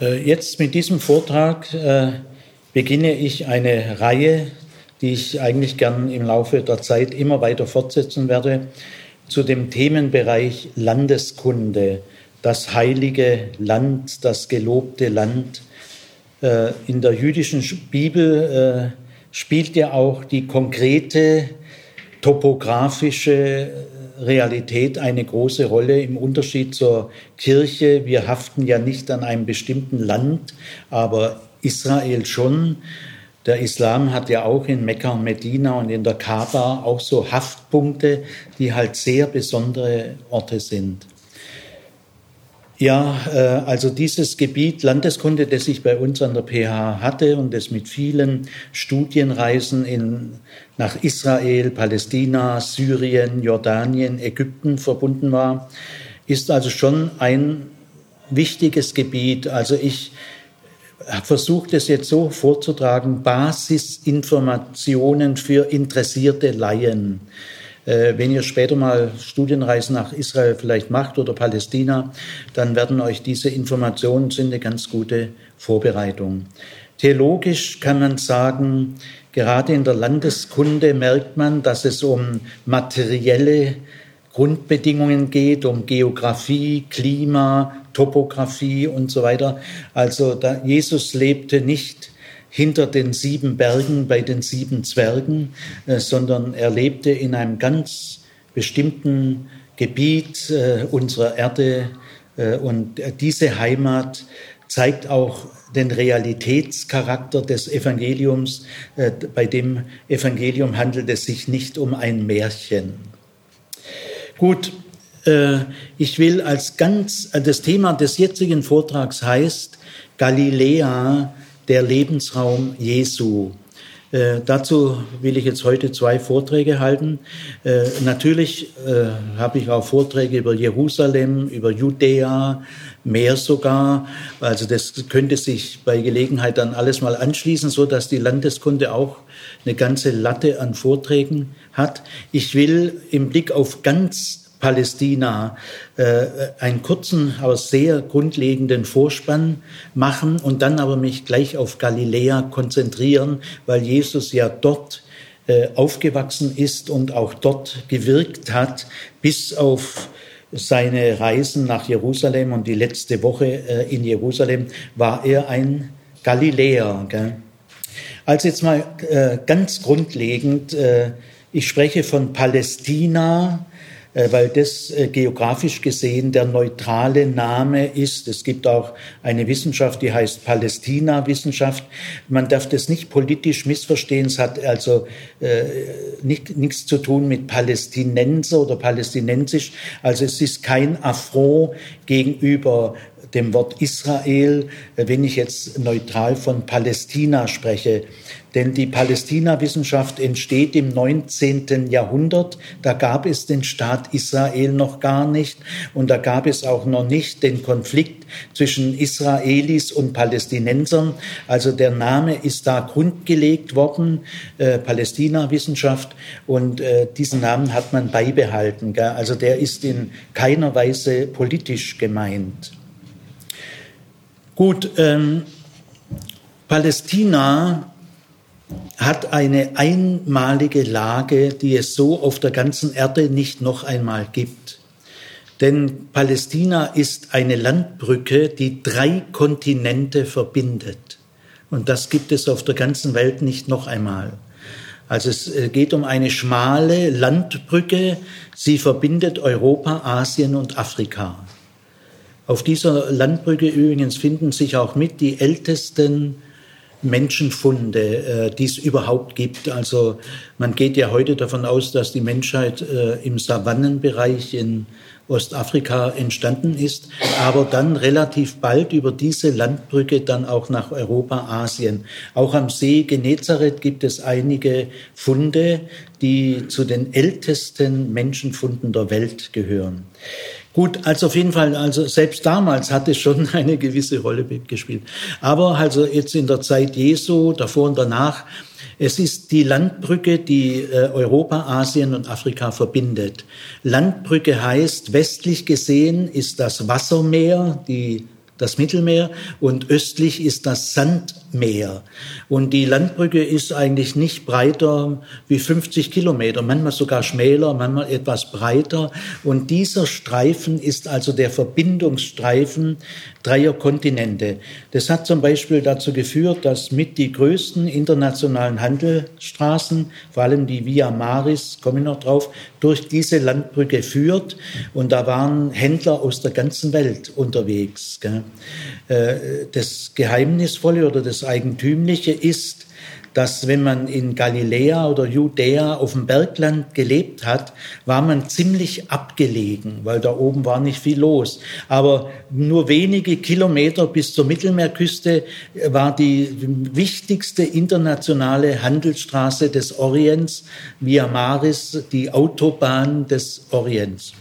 Äh, jetzt mit diesem Vortrag äh, beginne ich eine Reihe, die ich eigentlich gern im Laufe der Zeit immer weiter fortsetzen werde, zu dem Themenbereich Landeskunde, das heilige Land, das gelobte Land. Äh, in der jüdischen Bibel spielt ja auch die konkrete topografische Realität eine große Rolle im Unterschied zur Kirche. Wir haften ja nicht an einem bestimmten Land, aber Israel schon. Der Islam hat ja auch in Mekka und Medina und in der Kaaba auch so Haftpunkte, die halt sehr besondere Orte sind. Ja, äh, also dieses Gebiet Landeskunde, das ich bei uns an der PH hatte und das mit vielen Studienreisen in, nach Israel, Palästina, Syrien, Jordanien, Ägypten verbunden war, ist also schon ein wichtiges Gebiet. Also ich versuche das jetzt so vorzutragen, Basisinformationen für interessierte Laien. Äh, wenn ihr später mal Studienreisen nach Israel vielleicht macht oder Palästina, dann werden euch diese Informationen sind eine ganz gute Vorbereitung. Theologisch kann man sagen, gerade in der Landeskunde merkt man, dass es um materielle Grundbedingungen geht, um Geografie, Klima, Topographie und so weiter. Also Jesus lebte nicht hinter den sieben Bergen bei den sieben Zwergen, äh, sondern er lebte in einem ganz bestimmten Gebiet äh, unserer Erde. Äh, und diese Heimat zeigt auch den Realitätscharakter des Evangeliums. Bei dem Evangelium handelt es sich nicht um ein Märchen. Gut, ich will als ganz, das Thema des jetzigen Vortrags heißt Galiläa der Lebensraum Jesu. Äh, dazu will ich jetzt heute zwei Vorträge halten. Äh, natürlich äh, habe ich auch Vorträge über Jerusalem, über Judäa, mehr sogar. Also das könnte sich bei Gelegenheit dann alles mal anschließen, so dass die Landeskunde auch eine ganze Latte an Vorträgen hat. Ich will im Blick auf ganz Palästina äh, einen kurzen, aber sehr grundlegenden Vorspann machen und dann aber mich gleich auf Galiläa konzentrieren, weil Jesus ja dort äh, aufgewachsen ist und auch dort gewirkt hat, bis auf seine Reisen nach Jerusalem und die letzte Woche äh, in Jerusalem war er ein Galiläer. Gell? Also jetzt mal äh, ganz grundlegend, äh, ich spreche von Palästina, weil das äh, geografisch gesehen der neutrale Name ist. Es gibt auch eine Wissenschaft, die heißt Palästina-Wissenschaft. Man darf das nicht politisch missverstehen. Es hat also äh, nicht, nichts zu tun mit Palästinenser oder palästinensisch. Also es ist kein Affront gegenüber dem Wort Israel, wenn ich jetzt neutral von Palästina spreche. Denn die Palästina-Wissenschaft entsteht im 19. Jahrhundert. Da gab es den Staat Israel noch gar nicht. Und da gab es auch noch nicht den Konflikt zwischen Israelis und Palästinensern. Also der Name ist da grundgelegt worden, äh, Palästina-Wissenschaft. Und äh, diesen Namen hat man beibehalten. Gell? Also der ist in keiner Weise politisch gemeint. Gut, ähm, Palästina hat eine einmalige Lage, die es so auf der ganzen Erde nicht noch einmal gibt. Denn Palästina ist eine Landbrücke, die drei Kontinente verbindet. Und das gibt es auf der ganzen Welt nicht noch einmal. Also es äh, geht um eine schmale Landbrücke. Sie verbindet Europa, Asien und Afrika. Auf dieser Landbrücke übrigens finden sich auch mit die ältesten Menschenfunde, äh, die es überhaupt gibt. Also man geht ja heute davon aus, dass die Menschheit äh, im Savannenbereich in Ostafrika entstanden ist, aber dann relativ bald über diese Landbrücke dann auch nach Europa, Asien. Auch am See Genezareth gibt es einige Funde, die zu den ältesten Menschenfunden der Welt gehören. Gut, also auf jeden Fall, also selbst damals hat es schon eine gewisse Rolle gespielt. Aber also jetzt in der Zeit Jesu, davor und danach, es ist die Landbrücke, die äh, Europa, Asien und Afrika verbindet. Landbrücke heißt, westlich gesehen ist das Wassermeer, die das Mittelmeer und östlich ist das Sandmeer. Und die Landbrücke ist eigentlich nicht breiter wie 50 Kilometer, manchmal sogar schmäler, manchmal etwas breiter. Und dieser Streifen ist also der Verbindungsstreifen dreier Kontinente. Das hat zum Beispiel dazu geführt, dass mit die größten internationalen Handelsstraßen, vor allem die Via Maris, komme ich noch drauf, durch diese Landbrücke führt. Und da waren Händler aus der ganzen Welt unterwegs. Äh, das Geheimnisvolle oder das Eigentümliche ist, dass wenn man in Galiläa oder Judäa auf dem Bergland gelebt hat, war man ziemlich abgelegen, weil da oben war nicht viel los. Aber nur wenige Kilometer bis zur Mittelmeerküste war die wichtigste internationale Handelsstraße des Orients, Via Maris, die Autobahn des Orients.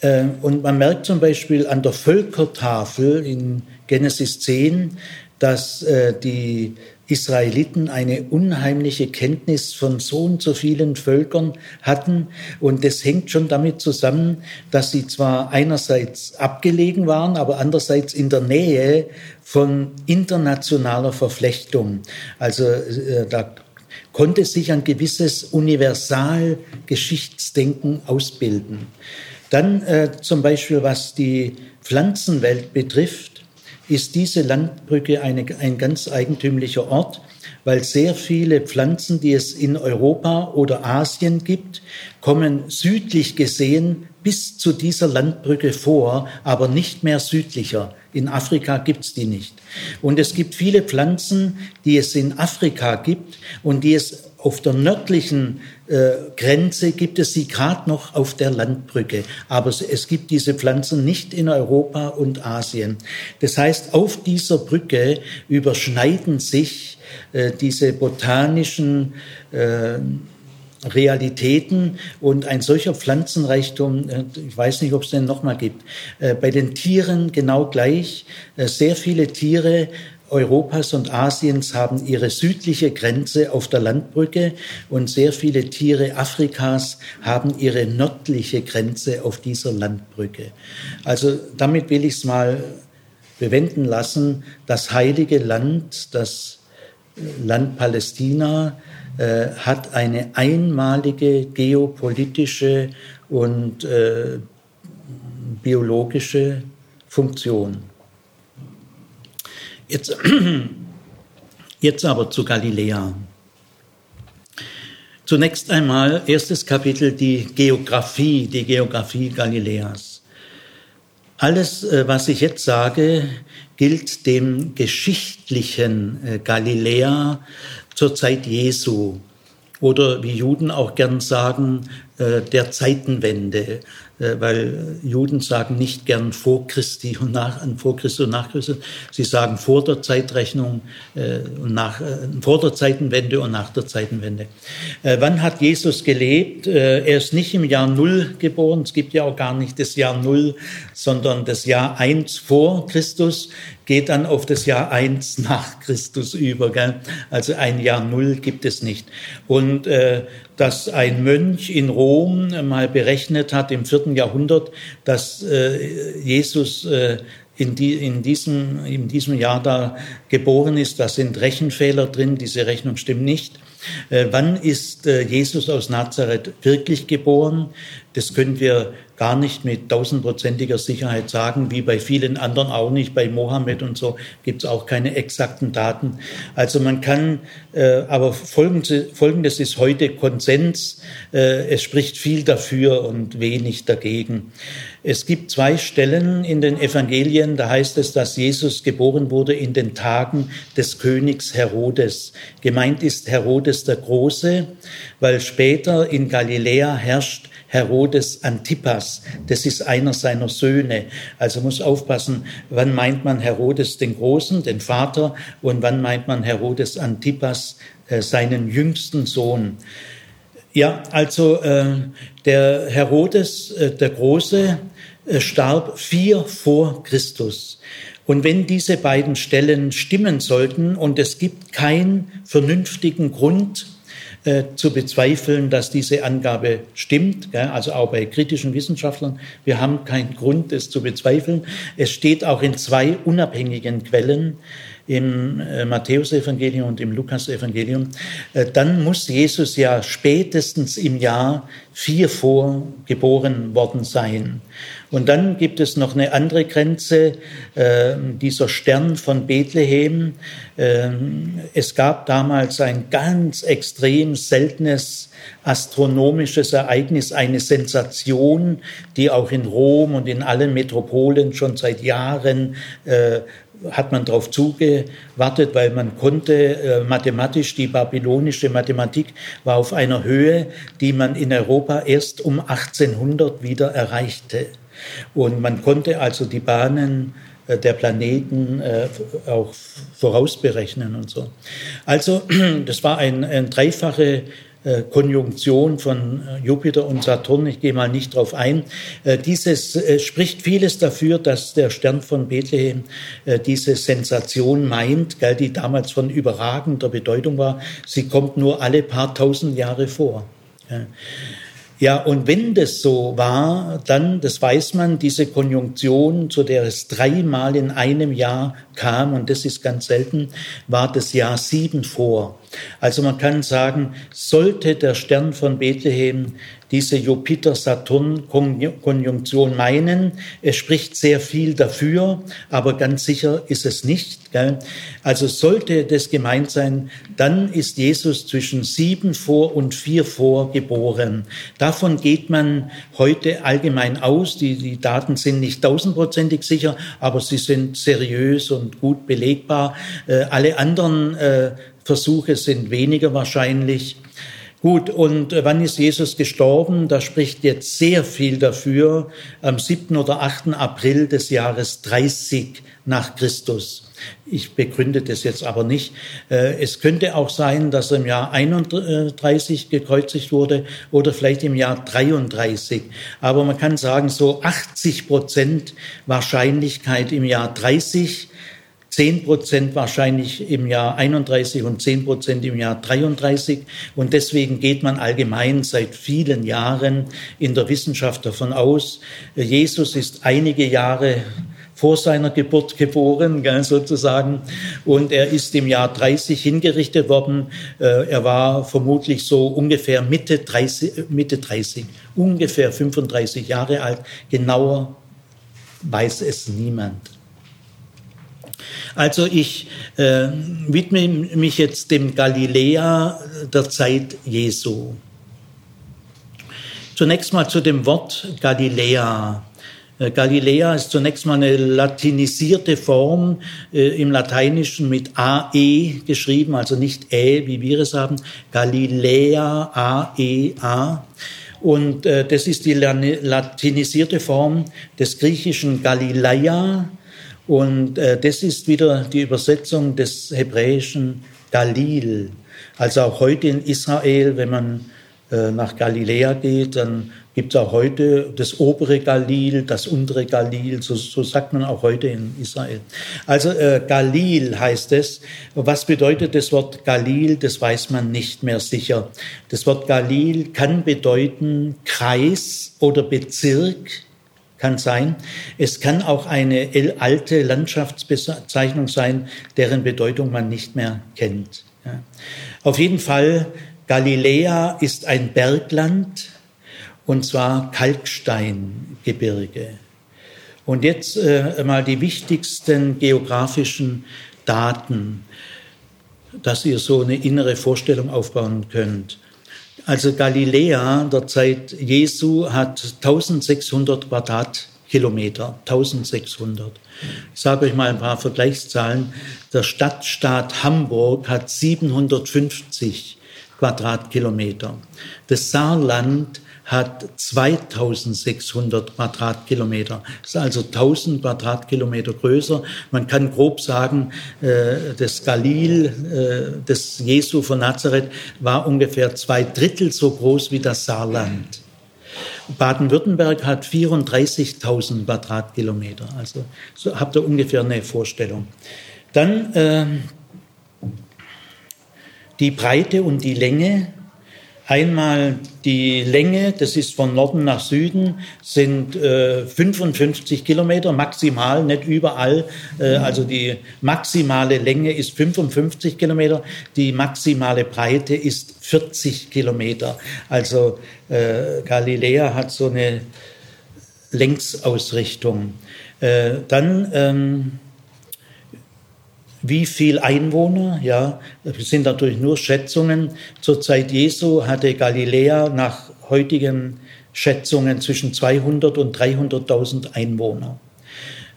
Äh, und man merkt zum Beispiel an der Völkertafel in Genesis 10, dass äh, die Israeliten eine unheimliche Kenntnis von so und so vielen Völkern hatten. Und das hängt schon damit zusammen, dass sie zwar einerseits abgelegen waren, aber andererseits in der Nähe von internationaler Verflechtung. Also äh, da konnte sich ein gewisses Universalgeschichtsdenken ausbilden. Dann äh, zum Beispiel, was die Pflanzenwelt betrifft, ist diese Landbrücke eine, ein ganz eigentümlicher Ort, weil sehr viele Pflanzen, die es in Europa oder Asien gibt, kommen südlich gesehen bis zu dieser Landbrücke vor, aber nicht mehr südlicher. In Afrika gibt's die nicht. Und es gibt viele Pflanzen, die es in Afrika gibt und die es auf der nördlichen Grenze gibt es sie gerade noch auf der Landbrücke. Aber es, gibt diese Pflanzen nicht in Europa und Asien. Das heißt, auf dieser Brücke überschneiden sich äh, diese botanischen äh, Realitäten und ein solcher Pflanzenreichtum, äh, ich weiß nicht, ob es den nochmal gibt, äh, bei den Tieren genau gleich. Äh, sehr viele Tiere Europas und Asiens haben ihre südliche Grenze auf der Landbrücke und sehr viele Tiere Afrikas haben ihre nördliche Grenze auf dieser Landbrücke. Also damit will ich es mal bewenden lassen. Das heilige Land, das Land Palästina, äh, hat eine einmalige geopolitische und äh, biologische Funktion. Jetzt, jetzt aber zu Galiläa. Zunächst einmal erstes Kapitel die Geografie, die Geografie Galiläas. Alles, äh, was ich jetzt sage, gilt dem geschichtlichen äh, Galiläa zur Zeit Jesu oder wie Juden auch gern sagen, äh, der Zeitenwende. Äh, weil Juden sagen nicht gern vor Christi und nach, vor Christus und nach Christus. Sie sagen vor der Zeitrechnung äh, und nach, äh, vor der Zeitenwende und nach der Zeitenwende. Wann hat Jesus gelebt? Er ist nicht im Jahr Null geboren. Es gibt ja auch gar nicht das Jahr Null, sondern das Jahr eins vor Christus geht dann auf das Jahr eins nach Christus über. Gell? Also ein Jahr Null gibt es nicht. Und äh, dass ein Mönch in Rom mal berechnet hat im vierten Jahrhundert, dass äh, Jesus äh, in, die, in, diesem, in diesem Jahr da geboren ist. Da sind Rechenfehler drin, diese Rechnung stimmt nicht. Äh, wann ist äh, Jesus aus Nazareth wirklich geboren? Das können wir gar nicht mit tausendprozentiger Sicherheit sagen, wie bei vielen anderen auch nicht. Bei Mohammed und so gibt es auch keine exakten Daten. Also man kann, äh, aber folgendes, folgendes ist heute Konsens. Äh, es spricht viel dafür und wenig dagegen. Es gibt zwei Stellen in den Evangelien, da heißt es, dass Jesus geboren wurde in den Tagen des Königs Herodes. Gemeint ist Herodes der Große, weil später in Galiläa herrscht Herodes Antipas. Das ist einer seiner Söhne. Also muss aufpassen, wann meint man Herodes den Großen, den Vater, und wann meint man Herodes Antipas, äh, seinen jüngsten Sohn. Ja, also äh, der Herodes, äh, der Große, äh, starb vier vor Christus. Und wenn diese beiden Stellen stimmen sollten und es gibt keinen vernünftigen Grund, äh, zu bezweifeln, dass diese Angabe stimmt, gell? also auch bei kritischen Wissenschaftlern. Wir haben keinen Grund, es zu bezweifeln. Es steht auch in zwei unabhängigen Quellen im äh, Matthäusevangelium und im Lukasevangelium, äh, dann muss Jesus ja spätestens im Jahr vier vor geboren worden sein. Und dann gibt es noch eine andere Grenze, äh, dieser Stern von Bethlehem. Äh, es gab damals ein ganz extrem seltenes astronomisches Ereignis, eine Sensation, die auch in Rom und in allen Metropolen schon seit Jahren äh, hat man darauf zugewartet, weil man konnte äh, mathematisch, die babylonische Mathematik war auf einer Höhe, die man in Europa erst um 1800 wieder erreichte. Und man konnte also die Bahnen äh, der Planeten äh, auch vorausberechnen und so. Also das war ein, ein dreifache äh, Konjunktion von Jupiter und Saturn. Ich gehe mal nicht drauf ein. Dieses spricht vieles dafür, dass der Stern von Bethlehem diese Sensation meint, die damals von überragender Bedeutung war. Sie kommt nur alle paar tausend Jahre vor. Ja, und wenn das so war, dann, das weiß man, diese Konjunktion, zu der es dreimal in einem Jahr kam, und das ist ganz selten, war das Jahr sieben vor. Also man kann sagen, sollte der Stern von Bethlehem diese Jupiter-Saturn-Konjunktion meinen. Es spricht sehr viel dafür, aber ganz sicher ist es nicht. Gell? Also sollte das gemeint sein, dann ist Jesus zwischen sieben vor und vier vor geboren. Davon geht man heute allgemein aus. Die, die Daten sind nicht tausendprozentig sicher, aber sie sind seriös und gut belegbar. Äh, alle anderen äh, Versuche sind weniger wahrscheinlich. Gut, und äh, wann ist Jesus gestorben? Da spricht jetzt sehr viel dafür, am 7. oder 8. April des Jahres 30 nach Christus. Ich begründe das jetzt aber nicht. Äh, es könnte auch sein, dass er im Jahr 31 gekreuzigt wurde oder vielleicht im Jahr 33. Aber man kann sagen, so 80 Prozent Wahrscheinlichkeit im Jahr 30 10 Prozent wahrscheinlich im Jahr 31 und 10 Prozent im Jahr 33. Und deswegen geht man allgemein seit vielen Jahren in der Wissenschaft davon aus, Jesus ist einige Jahre vor seiner Geburt geboren, sozusagen. Und er ist im Jahr 30 hingerichtet worden. Äh, er war vermutlich so ungefähr Mitte 30, Mitte 30, ungefähr 35 Jahre alt. Genauer weiß es niemand. Also ich äh, widme mich jetzt dem Galiläa der Zeit Jesu. Zunächst mal zu dem Wort Galiläa. Äh, Galiläa ist zunächst mal eine latinisierte Form äh, im Lateinischen mit AE geschrieben, also nicht Ä, wie wir es haben. Galiläa, A-E-A. -A. Und äh, das ist die latinisierte Form des griechischen Galileia, und äh, das ist wieder die Übersetzung des hebräischen Galil. Also auch heute in Israel, wenn man äh, nach Galiläa geht, dann gibt es auch heute das obere Galil, das untere Galil, so, so sagt man auch heute in Israel. Also äh, Galil heißt es. Was bedeutet das Wort Galil? Das weiß man nicht mehr sicher. Das Wort Galil kann bedeuten Kreis oder Bezirk kann sein. Es kann auch eine alte Landschaftsbezeichnung sein, deren Bedeutung man nicht mehr kennt. Ja. Auf jeden Fall, Galiläa ist ein Bergland und zwar Kalksteingebirge. Und jetzt äh, mal die wichtigsten geografischen Daten, dass ihr so eine innere Vorstellung aufbauen könnt. Also Galiläa der Zeit Jesu hat 1600 Quadratkilometer, 1600. Ich sage euch mal ein paar Vergleichszahlen. Der Stadtstaat Hamburg hat 750 Quadratkilometer. Das Saarland hat 2600 Quadratkilometer. Ist also 1000 Quadratkilometer größer. Man kann grob sagen, äh, das Galil, äh, das Jesu von Nazareth, war ungefähr zwei Drittel so groß wie das Saarland. Baden-Württemberg hat 34.000 Quadratkilometer. Also so habt ihr ungefähr eine Vorstellung. Dann äh, die Breite und die Länge Einmal die Länge, das ist von Norden nach Süden, sind äh, 55 Kilometer maximal, nicht überall. Äh, also die maximale Länge ist 55 Kilometer, die maximale Breite ist 40 Kilometer. Also äh, Galiläa hat so eine Längsausrichtung. Äh, dann ähm, wie viel Einwohner? Ja, das sind natürlich nur Schätzungen. Zur Zeit Jesu hatte Galiläa nach heutigen Schätzungen zwischen 200 und 300.000 Einwohner.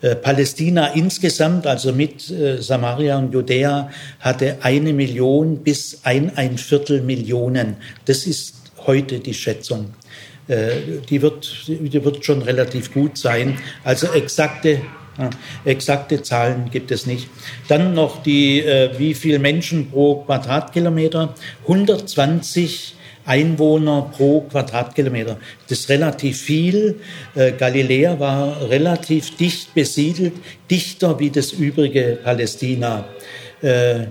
Äh, Palästina insgesamt, also mit äh, Samaria und Judäa, hatte eine Million bis ein, ein Viertel Millionen. Das ist heute die Schätzung. Äh, die, wird, die wird schon relativ gut sein. Also exakte ja, exakte Zahlen gibt es nicht. Dann noch die, äh, wie viel Menschen pro Quadratkilometer? 120 Einwohner pro Quadratkilometer. Das ist relativ viel. Äh, Galiläa war relativ dicht besiedelt, dichter wie das übrige Palästina. Äh,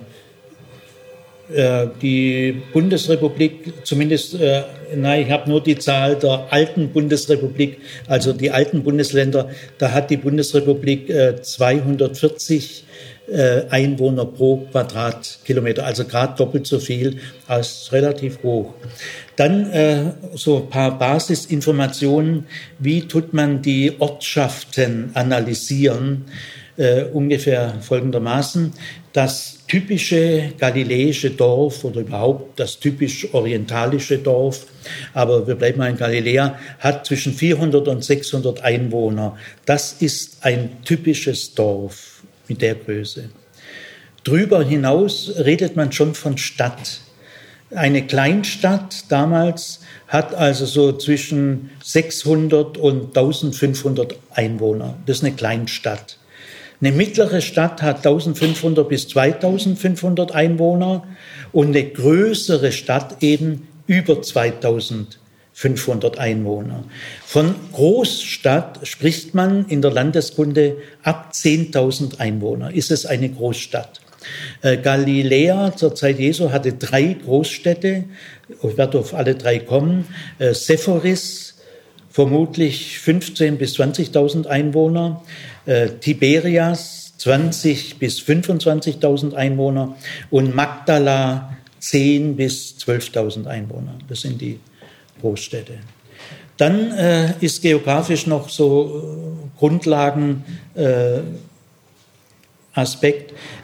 die Bundesrepublik, zumindest, äh, nein, ich habe nur die Zahl der alten Bundesrepublik, also die alten Bundesländer, da hat die Bundesrepublik äh, 240 äh, Einwohner pro Quadratkilometer, also gerade doppelt so viel, als relativ hoch. Dann äh, so ein paar Basisinformationen, wie tut man die Ortschaften analysieren? Äh, ungefähr folgendermaßen. Das typische galiläische Dorf oder überhaupt das typisch orientalische Dorf, aber wir bleiben mal in Galiläa, hat zwischen 400 und 600 Einwohner. Das ist ein typisches Dorf mit der Größe. Drüber hinaus redet man schon von Stadt. Eine Kleinstadt damals hat also so zwischen 600 und 1500 Einwohner. Das ist eine Kleinstadt. Eine mittlere Stadt hat 1500 bis 2500 Einwohner und eine größere Stadt eben über 2500 Einwohner. Von Großstadt spricht man in der Landeskunde ab 10.000 Einwohner. Ist es eine Großstadt? Äh, Galiläa zur Zeit Jesu hatte drei Großstädte. Ich werde auf alle drei kommen. Äh, Sephoris, vermutlich 15.000 bis 20.000 Einwohner. Äh, Tiberias 20 bis 25.000 Einwohner und Magdala 10 bis 12.000 Einwohner. Das sind die Großstädte. Dann äh, ist geografisch noch so äh, Grundlagen äh.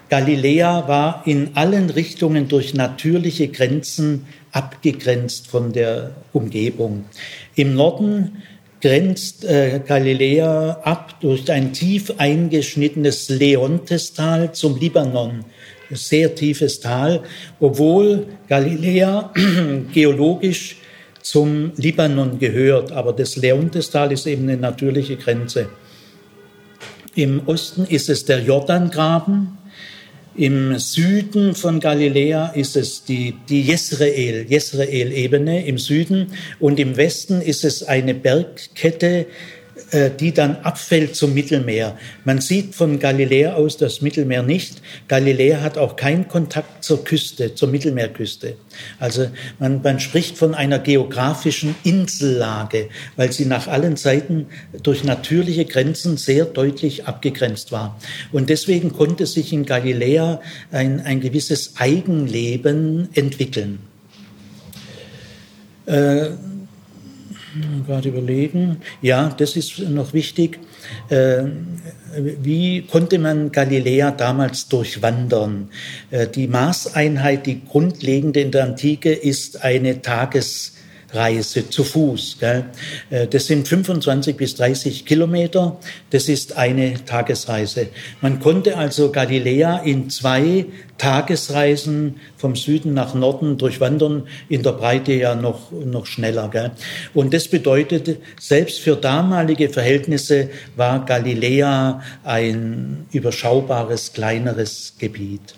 Galiläa war in allen Richtungen durch natürliche Grenzen abgegrenzt von der Umgebung. Im Norden grenzt äh, Galiläa ab durch ein tief eingeschnittenes Leontestal zum Libanon. Sehr tiefes Tal, obwohl Galiläa geologisch zum Libanon gehört. Aber das Leontestal ist eben eine natürliche Grenze. Im Osten ist es der Jordangraben, im Süden von Galiläa ist es die, die Jezreel, Jezreel-Ebene im Süden. Und im Westen ist es eine Bergkette, die dann abfällt zum Mittelmeer. Man sieht von Galiläa aus das Mittelmeer nicht. Galiläa hat auch keinen Kontakt zur Küste, zur Mittelmeerküste. Also man, man spricht von einer geografischen Insellage, weil sie nach allen Seiten durch natürliche Grenzen sehr deutlich abgegrenzt war. Und deswegen konnte sich in Galiläa ein, ein gewisses Eigenleben entwickeln. Äh, gerade überlegen. Ja, das ist noch wichtig. Äh, wie konnte man Galiläa damals durchwandern? Äh, die Maßeinheit, die grundlegende in der Antike, ist eine Tages Reise zu Fuß. Gell? Äh, das sind 25 bis 30 Kilometer. Das ist eine Tagesreise. Man konnte also Galiläa in zwei Tagesreisen vom Süden nach Norden durchwandern, in der Breite ja noch, noch schneller. Gell? Und das bedeutet, selbst für damalige Verhältnisse war Galiläa ein überschaubares, kleineres Gebiet.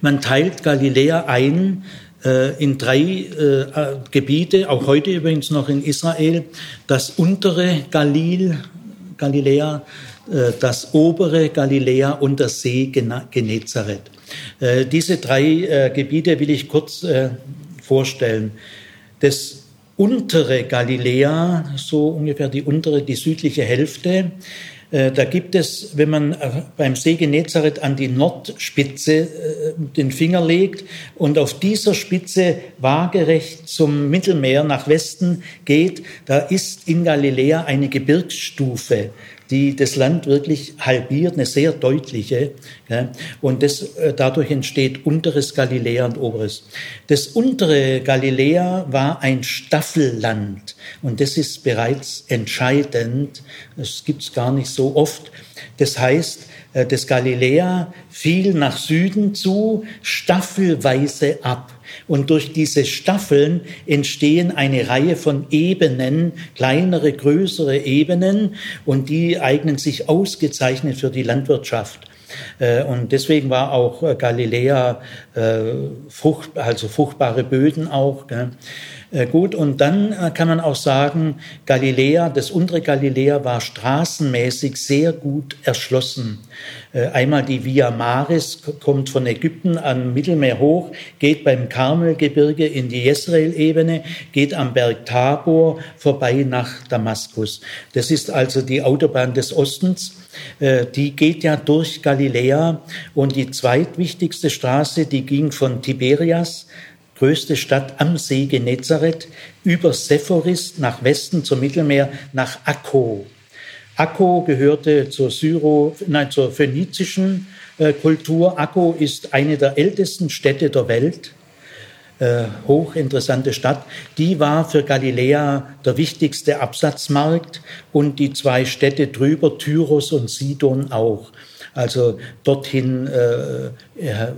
Man teilt Galiläa ein in drei äh, Gebiete, auch heute übrigens noch in Israel, das untere Galil, Galiläa, äh, das obere Galiläa und das See Genezareth. Diese drei Gebiete will ich kurz vorstellen. Das untere Galiläa, so ungefähr die untere, die südliche Hälfte, äh, da gibt es, wenn man äh, beim See Genezareth an die Nordspitze äh, den Finger legt und auf dieser Spitze waagerecht zum Mittelmeer nach Westen geht, da ist in Galiläa eine Gebirgsstufe die das Land wirklich halbiert, eine sehr deutliche. Und das, äh, dadurch entsteht unteres Galiläa und oberes. Das untere Galiläa war ein Staffelland. Und das ist bereits entscheidend. Das gibt's gar nicht so oft. Das heißt, äh, das Galiläa fiel nach Süden zu, staffelweise ab. Und durch diese Staffeln entstehen eine Reihe von Ebenen, kleinere, größere Ebenen, und die eignen sich ausgezeichnet für die Landwirtschaft. Äh, und deswegen war auch äh, Galiläa frucht, also fruchtbare Böden auch. Gut, und dann kann man auch sagen, Galiläa, das untere Galiläa war straßenmäßig sehr gut erschlossen. Äh, einmal die Via Maris kommt von Ägypten am Mittelmeer hoch, geht beim Karmelgebirge in die Jezreel-Ebene, geht am Berg Tabor vorbei nach Damaskus. Das ist also die Autobahn des Ostens. Äh, die geht ja durch Galiläa und die zweitwichtigste Straße, die ging von Tiberias, größte Stadt am See Genezareth, über Sephoris nach Westen zum Mittelmeer nach Akko. Akko gehörte zur Syro, nein, zur phönizischen äh, Kultur. Akko ist eine der ältesten Städte der Welt. Äh, hochinteressante Stadt. Die war für Galiläa der wichtigste Absatzmarkt und die zwei Städte drüber, Tyros und Sidon auch. Also dorthin äh,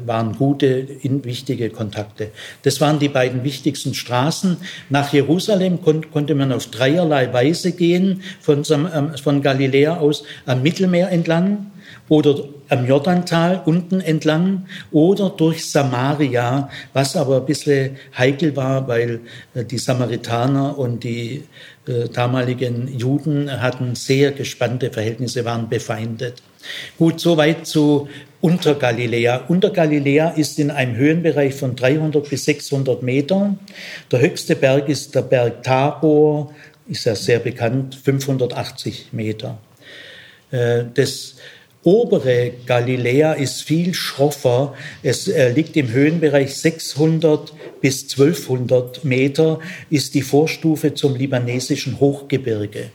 waren gute, wichtige Kontakte. Das waren die beiden wichtigsten Straßen. Nach Jerusalem kon konnte man auf dreierlei Weise gehen, von, ähm, von Galiläa aus am Mittelmeer entlang oder am Jordantal unten entlang oder durch Samaria, was aber ein bisschen heikel war, weil äh, die Samaritaner und die äh, damaligen Juden hatten sehr gespannte Verhältnisse, waren befeindet. Gut, soweit zu Untergaliläa. Untergaliläa ist in einem Höhenbereich von 300 bis 600 Metern. Der höchste Berg ist der Berg Tabor, ist ja sehr bekannt, 580 Meter. Äh, das obere Galiläa ist viel schroffer. Es äh, liegt im Höhenbereich 600 bis 1200 Meter, ist die Vorstufe zum libanesischen Hochgebirge.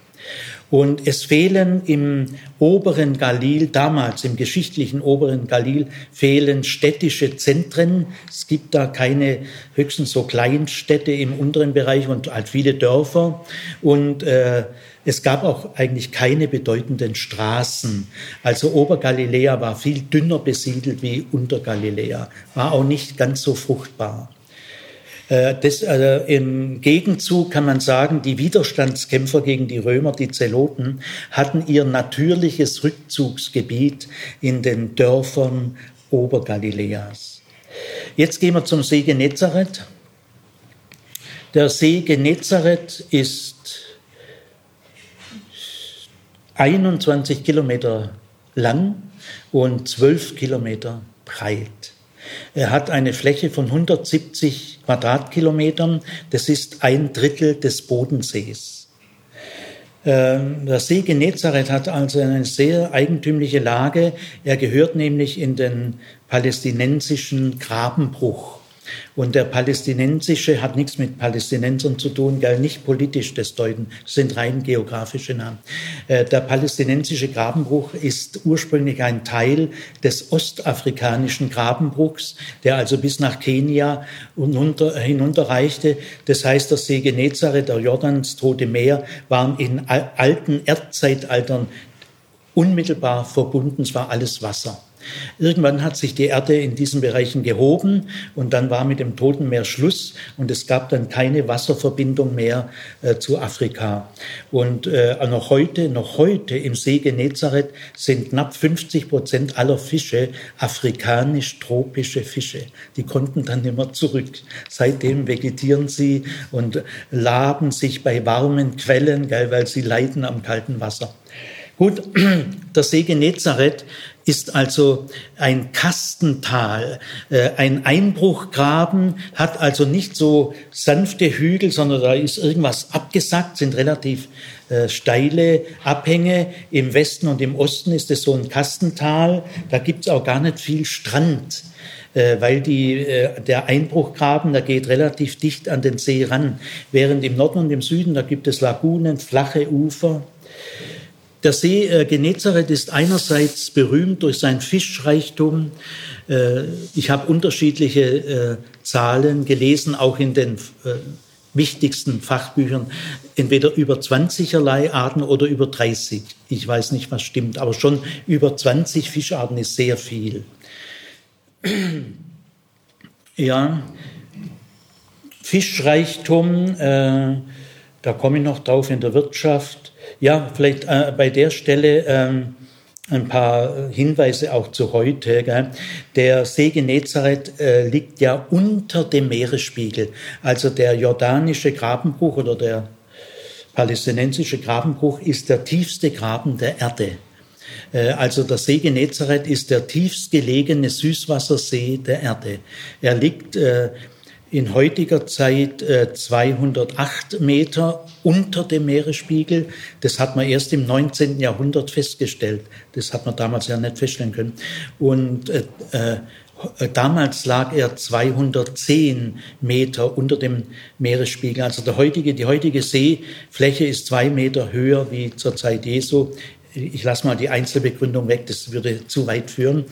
Und es fehlen im oberen Galil, damals im geschichtlichen oberen Galil, fehlen städtische Zentren. Es gibt da keine höchstens so Kleinstädte im unteren Bereich und halt viele Dörfer. Und äh, es gab auch eigentlich keine bedeutenden Straßen. Also Obergaliläa war viel dünner besiedelt wie Untergaliläa, war auch nicht ganz so fruchtbar. Äh, das, äh, Im Gegenzug kann man sagen, die Widerstandskämpfer gegen die Römer, die Zeloten, hatten ihr natürliches Rückzugsgebiet in den Dörfern Obergalileas. Jetzt gehen wir zum See Genezareth. Der See Genezareth ist 21 Kilometer lang und 12 Kilometer breit. Er hat eine Fläche von 170 Quadratkilometern. Das ist ein Drittel des Bodensees. Ähm, der See Genezareth hat also eine sehr eigentümliche Lage. Er gehört nämlich in den palästinensischen Grabenbruch. Und der palästinensische hat nichts mit Palästinensern zu tun, gell, nicht politisch das deuten, das sind rein geografische Namen. Äh, der palästinensische Grabenbruch ist ursprünglich ein Teil des ostafrikanischen Grabenbruchs, der also bis nach Kenia hinunter, hinunterreichte. Das heißt, der See Genezareth, der Jordans Tote Meer waren in alten Erdzeitaltern unmittelbar verbunden, es war alles Wasser. Irgendwann hat sich die Erde in diesen Bereichen gehoben und dann war mit dem Toten Meer Schluss und es gab dann keine Wasserverbindung mehr äh, zu Afrika. Und äh, noch heute, noch heute im See Genezareth sind knapp 50 Prozent aller Fische afrikanisch-tropische Fische. Die konnten dann immer zurück. Seitdem vegetieren sie und laben sich bei warmen Quellen, gell, weil sie leiden am kalten Wasser. Gut, der See Genezareth ist also ein Kastental, äh, ein Einbruchgraben, hat also nicht so sanfte Hügel, sondern da ist irgendwas abgesackt, sind relativ äh, steile Abhänge. Im Westen und im Osten ist es so ein Kastental, da gibt's auch gar nicht viel Strand äh, weil die, der Einbruchgraben, der geht relativ dicht an den See ran, während im Norden und im Süden, da gibt es Lagunen, flache Ufer. Der See äh, Genezareth ist einerseits berühmt durch seinen Fischreichtum. Äh, ich habe unterschiedliche äh, Zahlen gelesen, auch in den äh, wichtigsten Fachbüchern, entweder über 20erlei Arten oder über 30. Ich weiß nicht, was stimmt, aber schon über 20 Fischarten ist sehr viel. Ja, Fischreichtum, äh, da komme ich noch drauf in der Wirtschaft. Ja, vielleicht äh, bei der Stelle ähm, ein paar Hinweise auch zu heute. Gell? Der See Genezareth äh, liegt ja unter dem Meeresspiegel. Also der jordanische Grabenbruch oder der palästinensische Grabenbruch ist der tiefste Graben der Erde. Äh, also der See Genezareth ist der tiefst gelegene Süßwassersee der Erde. Er liegt äh, in heutiger Zeit 208 äh, Meter unter dem Meeresspiegel. Das hat man erst im 19. Jahrhundert festgestellt. Das hat man damals ja nicht feststellen können. Und äh, äh, damals lag er 210 Meter unter dem Meeresspiegel. Also der heutige, die heutige Seefläche ist zwei Meter höher wie zur Zeit Jesu. Ich lasse mal die Einzelbegründung weg, das würde zu weit führen.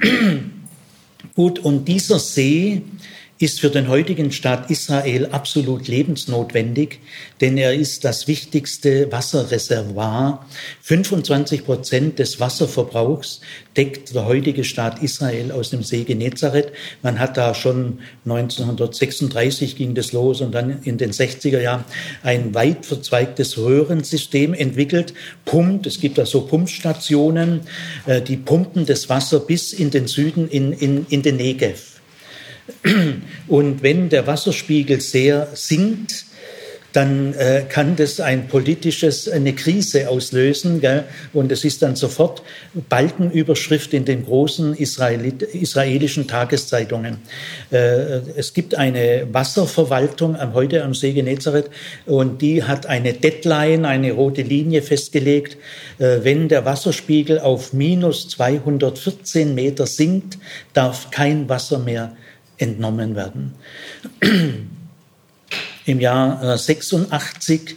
Gut, und dieser See ist für den heutigen Staat Israel absolut lebensnotwendig, denn er ist das wichtigste Wasserreservoir. 25 Prozent des Wasserverbrauchs deckt der heutige Staat Israel aus dem See Genezareth. Man hat da schon 1936 ging das los und dann in den 60er Jahren ein weit verzweigtes Röhrensystem entwickelt. Pumpt, es gibt da so Pumpstationen, äh, die pumpen das Wasser bis in den Süden, in, in, in den Negev. Und wenn der Wasserspiegel sehr sinkt, dann äh, kann das ein politisches, eine Krise auslösen. Gell? Und es ist dann sofort Balkenüberschrift in den großen Israelit israelischen Tageszeitungen. Äh, es gibt eine Wasserverwaltung am, heute am See Genezareth und die hat eine Deadline, eine rote Linie festgelegt. Äh, wenn der Wasserspiegel auf minus 214 Meter sinkt, darf kein Wasser mehr entnommen werden. Im Jahr 86 äh,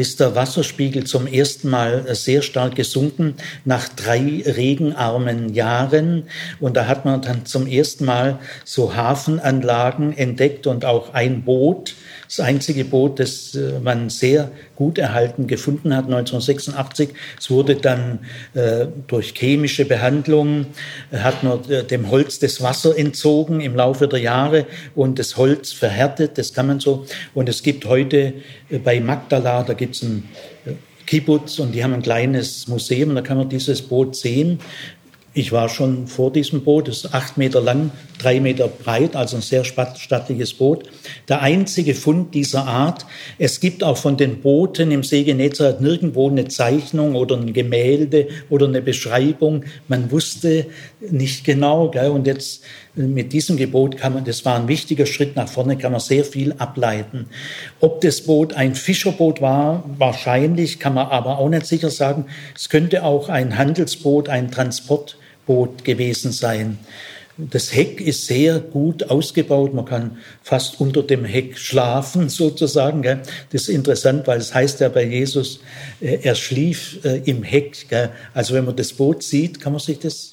ist der Wasserspiegel zum ersten Mal äh, sehr stark gesunken nach drei regenarmen Jahren. Und da hat man dann zum ersten Mal so Hafenanlagen entdeckt und auch ein Boot, das einzige Boot, das äh, man sehr gut erhalten gefunden hat, 1986. Es wurde dann äh, durch chemische Behandlung, äh, hat man äh, dem Holz das Wasser entzogen im Laufe der Jahre und das Holz verhärtet, das kann man so. Und es gibt heute bei Magdala, da gibt es ein Kibbutz und die haben ein kleines Museum, da kann man dieses Boot sehen. Ich war schon vor diesem Boot, es ist acht Meter lang, drei Meter breit, also ein sehr stattliches Boot. Der einzige Fund dieser Art. Es gibt auch von den Booten im See Genezareth nirgendwo eine Zeichnung oder ein Gemälde oder eine Beschreibung. Man wusste nicht genau. Gell? Und jetzt mit diesem Gebot kann man, das war ein wichtiger Schritt nach vorne, kann man sehr viel ableiten. Ob das Boot ein Fischerboot war, wahrscheinlich, kann man aber auch nicht sicher sagen. Es könnte auch ein Handelsboot, ein Transport Boot gewesen sein. Das Heck ist sehr gut ausgebaut. Man kann fast unter dem Heck schlafen, sozusagen. Das ist interessant, weil es heißt ja bei Jesus, äh, er schlief äh, im Heck. Also wenn man das Boot sieht, kann man sich das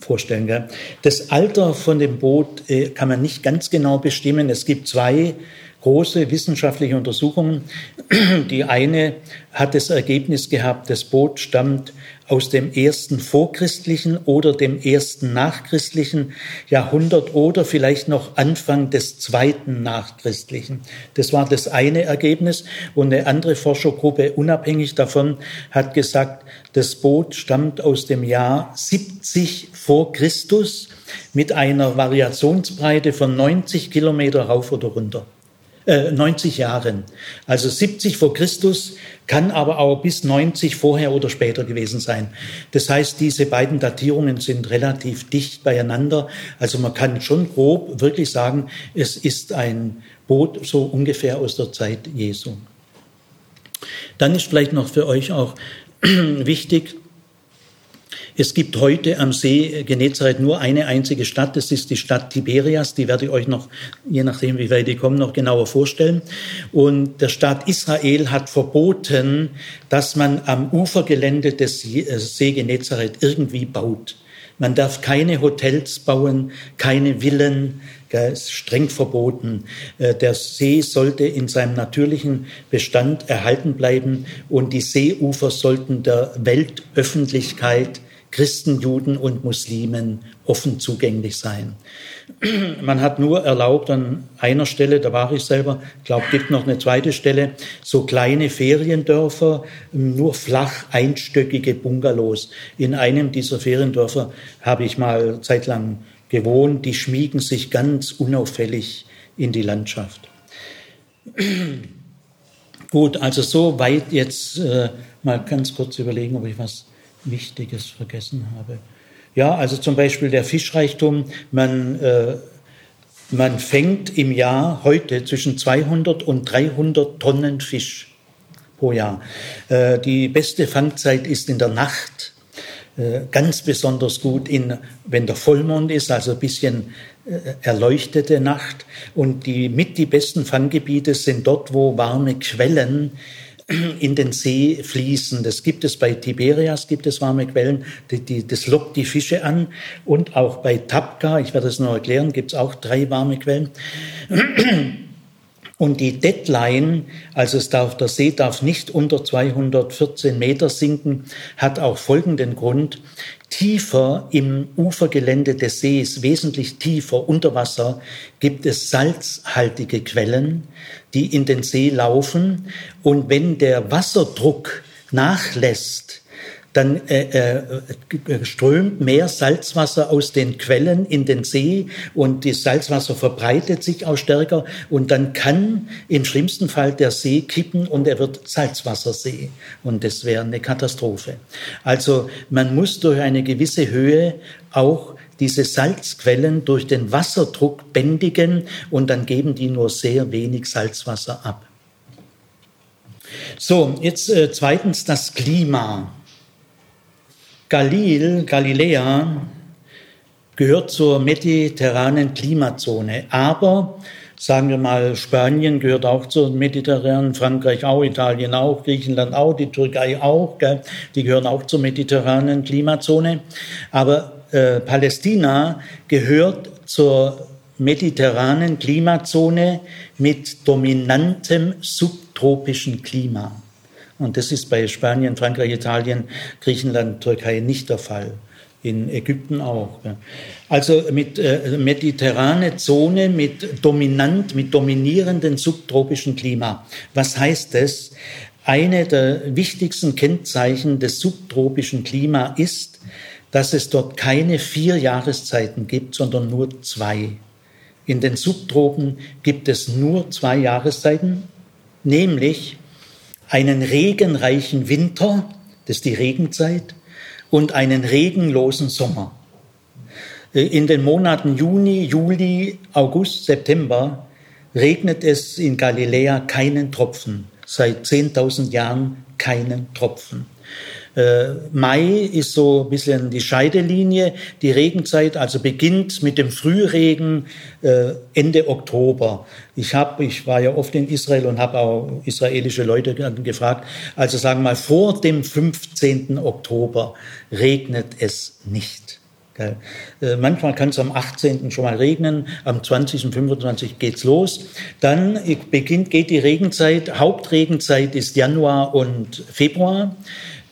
vorstellen. Das Alter von dem Boot äh, kann man nicht ganz genau bestimmen. Es gibt zwei große wissenschaftliche Untersuchungen. Die eine hat das Ergebnis gehabt, das Boot stammt aus dem ersten vorchristlichen oder dem ersten nachchristlichen Jahrhundert oder vielleicht noch Anfang des zweiten nachchristlichen. Das war das eine Ergebnis. Und eine andere Forschergruppe, unabhängig davon, hat gesagt, das Boot stammt aus dem Jahr 70 vor Christus mit einer Variationsbreite von 90 Kilometer rauf oder runter. Äh, 90 Jahren. Also 70 vor Christus kann aber auch bis 90 vorher oder später gewesen sein. Das heißt, diese beiden Datierungen sind relativ dicht beieinander. Also man kann schon grob wirklich sagen, es ist ein Boot so ungefähr aus der Zeit Jesu. Dann ist vielleicht noch für euch auch wichtig, es gibt heute am See Genezareth nur eine einzige Stadt, das ist die Stadt Tiberias. Die werde ich euch noch, je nachdem wie weit die kommen, noch genauer vorstellen. Und der Staat Israel hat verboten, dass man am Ufergelände des äh, See Genezareth irgendwie baut. Man darf keine Hotels bauen, keine Villen, ist streng verboten. Äh, der See sollte in seinem natürlichen Bestand erhalten bleiben und die Seeufer sollten der Weltöffentlichkeit Christen, Juden und Muslimen offen zugänglich sein. Man hat nur erlaubt an einer Stelle, da war ich selber, glaube, gibt noch eine zweite Stelle, so kleine Feriendörfer, nur flach einstöckige Bungalows. In einem dieser Feriendörfer habe ich mal zeitlang gewohnt, die schmiegen sich ganz unauffällig in die Landschaft. Gut, also so weit jetzt äh, mal ganz kurz überlegen, ob ich was Wichtiges vergessen habe. Ja, also zum Beispiel der Fischreichtum. Man, äh, man fängt im Jahr heute zwischen 200 und 300 Tonnen Fisch pro Jahr. Äh, die beste Fangzeit ist in der Nacht. Äh, ganz besonders gut, in, wenn der Vollmond ist, also ein bisschen äh, erleuchtete Nacht. Und die mit die besten Fanggebiete sind dort, wo warme Quellen in den See fließen. Das gibt es bei Tiberias, gibt es warme Quellen, die, die, das lockt die Fische an. Und auch bei Tapka, ich werde es noch erklären, gibt es auch drei warme Quellen. Und die Deadline, also es darf, der See darf nicht unter 214 Meter sinken, hat auch folgenden Grund. Tiefer im Ufergelände des Sees, wesentlich tiefer unter Wasser, gibt es salzhaltige Quellen, die in den See laufen. Und wenn der Wasserdruck nachlässt, dann äh, äh, strömt mehr Salzwasser aus den Quellen in den See und das Salzwasser verbreitet sich auch stärker und dann kann im schlimmsten Fall der See kippen und er wird Salzwassersee und das wäre eine Katastrophe. Also man muss durch eine gewisse Höhe auch diese Salzquellen durch den Wasserdruck bändigen und dann geben die nur sehr wenig Salzwasser ab. So, jetzt äh, zweitens das Klima. Galil, Galiläa, gehört zur mediterranen Klimazone. Aber, sagen wir mal, Spanien gehört auch zur mediterranen, Frankreich auch, Italien auch, Griechenland auch, die Türkei auch, gell? die gehören auch zur mediterranen Klimazone. Aber äh, Palästina gehört zur mediterranen Klimazone mit dominantem subtropischen Klima. Und das ist bei Spanien, Frankreich, Italien, Griechenland, Türkei nicht der Fall. In Ägypten auch. Also mit äh, mediterrane Zone mit dominant, mit dominierenden subtropischen Klima. Was heißt das? Eine der wichtigsten Kennzeichen des subtropischen Klima ist, dass es dort keine vier Jahreszeiten gibt, sondern nur zwei. In den Subtropen gibt es nur zwei Jahreszeiten, nämlich einen regenreichen Winter, das ist die Regenzeit, und einen regenlosen Sommer. Äh, in den Monaten Juni, Juli, August, September regnet es in Galiläa keinen Tropfen. Seit 10.000 Jahren keinen Tropfen. Äh, Mai ist so ein bisschen die Scheidelinie, die Regenzeit, also beginnt mit dem Frühregen äh, Ende Oktober. Ich habe, ich war ja oft in Israel und habe auch israelische Leute gefragt. Also sagen wir mal vor dem 15. Oktober regnet es nicht. Äh, manchmal kann es am 18. schon mal regnen, am 20. und 25. geht's los. Dann beginnt, geht die Regenzeit. Hauptregenzeit ist Januar und Februar.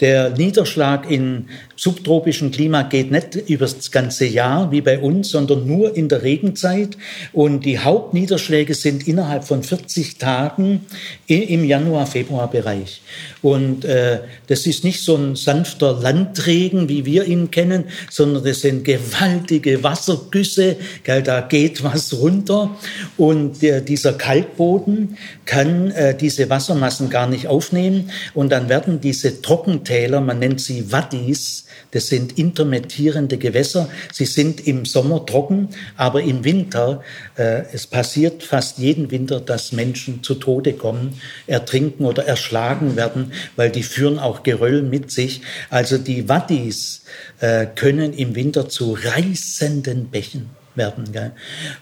Der Niederschlag in subtropischen Klima geht nicht über das ganze Jahr wie bei uns, sondern nur in der Regenzeit. Und die Hauptniederschläge sind innerhalb von 40 Tagen im Januar-Februar-Bereich. Und äh, das ist nicht so ein sanfter Landregen, wie wir ihn kennen, sondern das sind gewaltige Wassergüsse. Gell, da geht was runter. Und der, dieser Kalkboden kann äh, diese Wassermassen gar nicht aufnehmen. Und dann werden diese Trockentäler, man nennt sie Waddis, das sind intermittierende Gewässer. Sie sind im Sommer trocken, aber im Winter, äh, es passiert fast jeden Winter, dass Menschen zu Tode kommen, ertrinken oder erschlagen werden, weil die führen auch Geröll mit sich. Also die Waddis äh, können im Winter zu reißenden Bächen werden. Gell?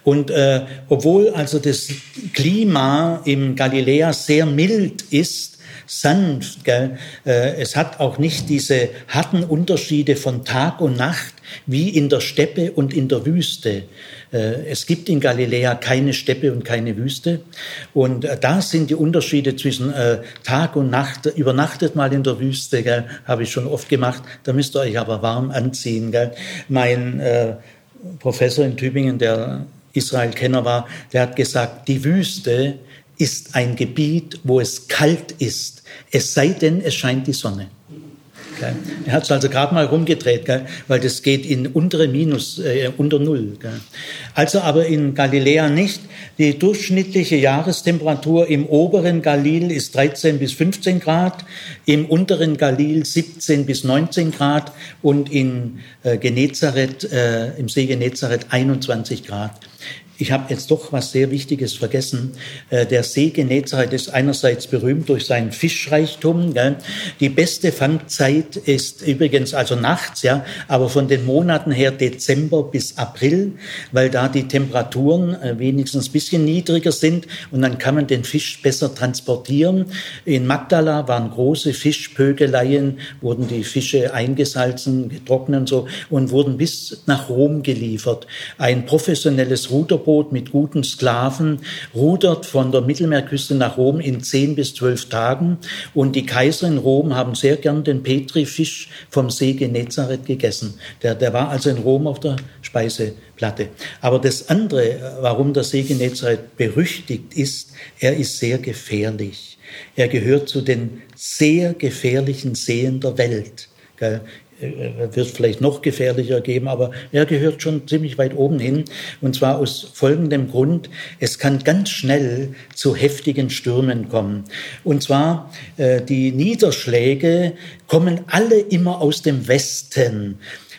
Und äh, obwohl also das Klima im Galiläa sehr mild ist, sanft. Gell? Äh, es hat auch nicht diese harten Unterschiede von Tag und Nacht wie in der Steppe und in der Wüste. Äh, es gibt in Galiläa keine Steppe und keine Wüste. Und äh, da sind die Unterschiede zwischen Tag und Nacht. Übernachtet mal in der Wüste, habe ich schon oft gemacht. Da müsst ihr euch aber warm anziehen. Gell? Mein äh, Professor in Tübingen, der Israel-Kenner war, der hat gesagt, die Wüste ist ein Gebiet, wo es kalt ist, es sei denn, es scheint die Sonne. Gell? Er hat es also gerade mal rumgedreht, gell? weil das geht in untere Minus, äh, unter Null. Gell? Also aber in Galiläa nicht. Die durchschnittliche Jahrestemperatur im oberen Galil ist 13 bis 15 Grad, im unteren Galil 17 bis 19 Grad und in äh, Genezareth, äh, im See Genezareth 21 Grad. Ich habe jetzt doch was sehr Wichtiges vergessen. Äh, der See Genezareth ist einerseits berühmt durch seinen Fischreichtum. Die beste Fangzeit ist übrigens also nachts, ja, aber von den Monaten her Dezember bis April, weil da die Temperaturen äh, wenigstens ein bisschen niedriger sind und dann kann man den Fisch besser transportieren. In Magdala waren große Fischpögeleien, wurden die Fische eingesalzen, getrocknet und so und wurden bis nach Rom geliefert. Ein professionelles Ruderboot Ruderboot mit guten Sklaven rudert von der Mittelmeerküste nach Rom in zehn bis zwölf Tagen. Und die Kaiser in Rom haben sehr gern den Petrifisch vom See Genezareth gegessen. Der, der war also in Rom auf der Speiseplatte. Aber das andere, warum der See Genezareth berüchtigt ist, er ist sehr gefährlich. Er gehört zu den sehr gefährlichen Seen der Welt wird vielleicht noch gefährlicher geben, aber er gehört schon ziemlich weit oben hin. Und zwar aus folgendem Grund, es kann ganz schnell zu heftigen Stürmen kommen. Und zwar äh, die Niederschläge kommen alle immer aus dem Westen.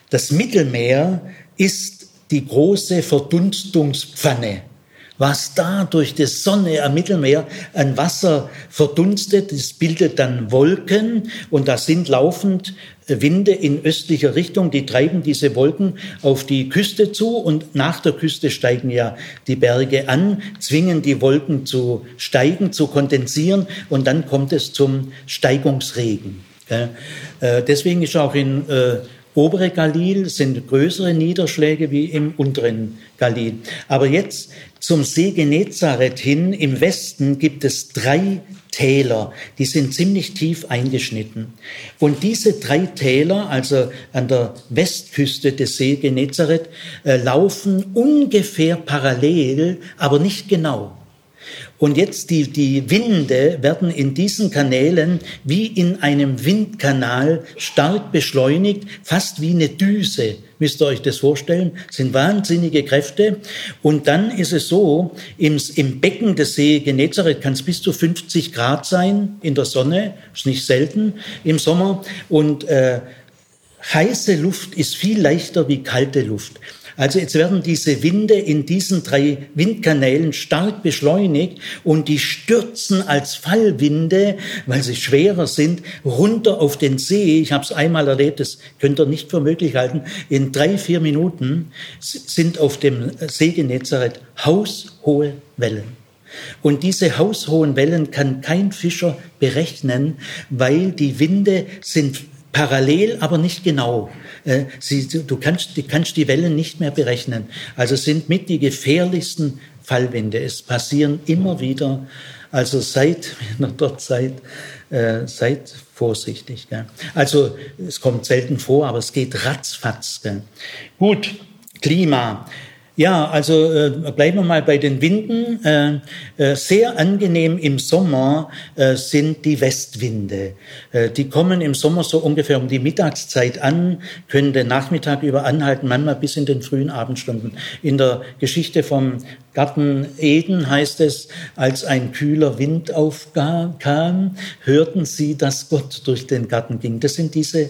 Das Mittelmeer ist die große Verdunstungspfanne was da durch die Sonne am Mittelmeer an Wasser verdunstet, das bildet dann Wolken und da sind laufend Winde in östlicher Richtung, die treiben diese Wolken auf die Küste zu und nach der Küste steigen ja die Berge an, zwingen die Wolken zu steigen, zu kondensieren und dann kommt es zum Steigungsregen. Äh, deswegen ist auch in äh, obere Galil sind größere Niederschläge wie im unteren Galil. Aber jetzt zum See Genezareth hin im Westen gibt es drei Täler, die sind ziemlich tief eingeschnitten. Und diese drei Täler, also an der Westküste des See Genezareth, äh, laufen ungefähr parallel, aber nicht genau. Und jetzt die, die Winde werden in diesen Kanälen wie in einem Windkanal stark beschleunigt, fast wie eine Düse. Müsst ihr euch das vorstellen? Sind wahnsinnige Kräfte. Und dann ist es so, im, im Becken des See Genezareth kann es bis zu 50 Grad sein in der Sonne. Ist nicht selten im Sommer. Und äh, heiße Luft ist viel leichter wie kalte Luft. Also jetzt werden diese Winde in diesen drei Windkanälen stark beschleunigt und die stürzen als Fallwinde, weil sie schwerer sind, runter auf den See. Ich habe es einmal erlebt, das könnt ihr nicht für möglich halten. In drei, vier Minuten sind auf dem See Genezareth haushohe Wellen. Und diese haushohen Wellen kann kein Fischer berechnen, weil die Winde sind parallel, aber nicht genau. Äh, sie, du kannst, kannst die Wellen nicht mehr berechnen. Also sind mit die gefährlichsten Fallwinde. Es passieren immer wieder, also seit, dort seit, äh, seit vorsichtig. Gell? Also es kommt selten vor, aber es geht ratzfatz. Gell? Gut, Klima. Ja, also äh, bleiben wir mal bei den Winden. Äh, äh, sehr angenehm im Sommer äh, sind die Westwinde. Äh, die kommen im Sommer so ungefähr um die Mittagszeit an, können den Nachmittag über anhalten, manchmal bis in den frühen Abendstunden. In der Geschichte vom Garten Eden heißt es, als ein kühler Wind aufkam, hörten sie, dass Gott durch den Garten ging. Das sind diese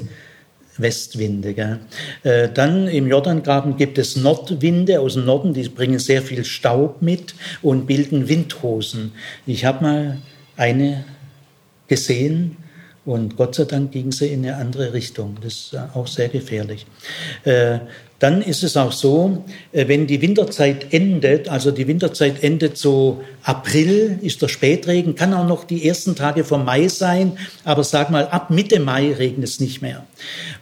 Westwinde. Gell? Äh, dann im Jordangraben gibt es Nordwinde aus dem Norden, die bringen sehr viel Staub mit und bilden Windhosen. Ich habe mal eine gesehen und Gott sei Dank ging sie in eine andere Richtung. Das ist auch sehr gefährlich. Äh, dann ist es auch so, äh, wenn die Winterzeit endet, also die Winterzeit endet so April, ist der Spätregen, kann auch noch die ersten Tage vom Mai sein, aber sag mal, ab Mitte Mai regnet es nicht mehr.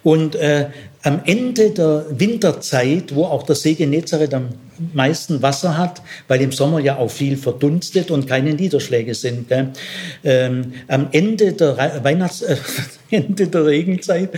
Und äh, am Ende der Winterzeit, wo auch der See Genezareth am meisten Wasser hat, weil im Sommer ja auch viel verdunstet und keine Niederschläge sind. Ähm, am Ende der Weihnachts äh, Ende der Regenzeit,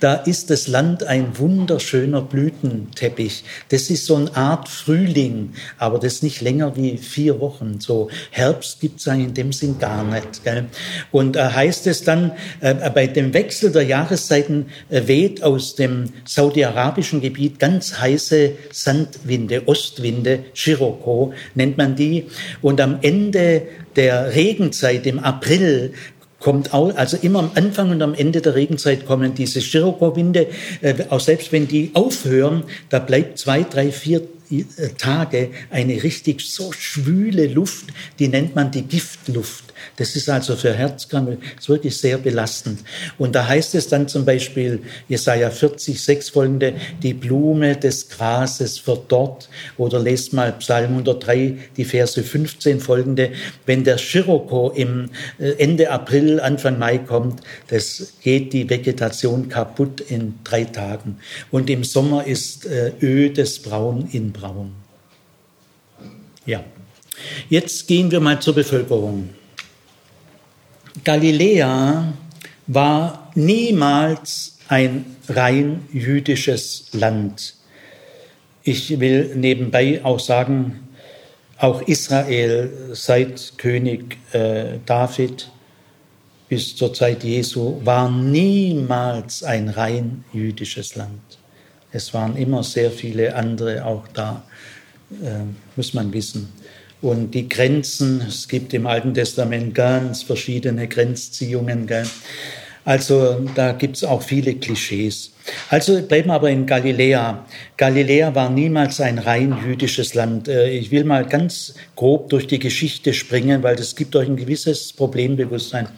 da ist das Land ein wunderschöner Blütenteppich. Das ist so eine Art Frühling, aber das nicht länger wie vier Wochen. So Herbst gibt es in dem Sinn gar nicht. Gell? Und äh, heißt es dann, äh, bei dem Wechsel der Jahreszeiten äh, weht aus dem saudi-arabischen Gebiet ganz heiße Sandwinde, Ostwinde, Shiroko nennt man die. Und am Ende der Regenzeit im April kommt auch, also immer am Anfang und am Ende der Regenzeit kommen diese Scirocco-Winde, äh, auch selbst wenn die aufhören, da bleibt zwei, drei, vier äh, Tage eine richtig so schwüle Luft, die nennt man die Giftluft. Das ist also für Herzkranke ist wirklich sehr belastend. Und da heißt es dann zum Beispiel, Jesaja 40, 6 folgende, die Blume des Grases verdorrt. Oder lest mal Psalm 103, die Verse 15 folgende, wenn der Scirocco im äh, Ende April, Anfang Mai kommt, das geht die Vegetation kaputt in drei Tagen. Und im Sommer ist äh, ödes Braun in Braun. Ja. Jetzt gehen wir mal zur Bevölkerung. Galiläa war niemals ein rein jüdisches Land. Ich will nebenbei auch sagen, auch Israel seit König äh, David bis zur Zeit Jesu war niemals ein rein jüdisches Land. Es waren immer sehr viele andere auch da, äh, muss man wissen und die Grenzen. Es gibt im Alten Testament ganz verschiedene Grenzziehungen. Gell? Also da gibt es auch viele Klischees. Also bleiben wir aber in Galiläa. Galiläa war niemals ein rein jüdisches Land. Äh, ich will mal ganz grob durch die Geschichte springen, weil das gibt euch ein gewisses Problembewusstsein.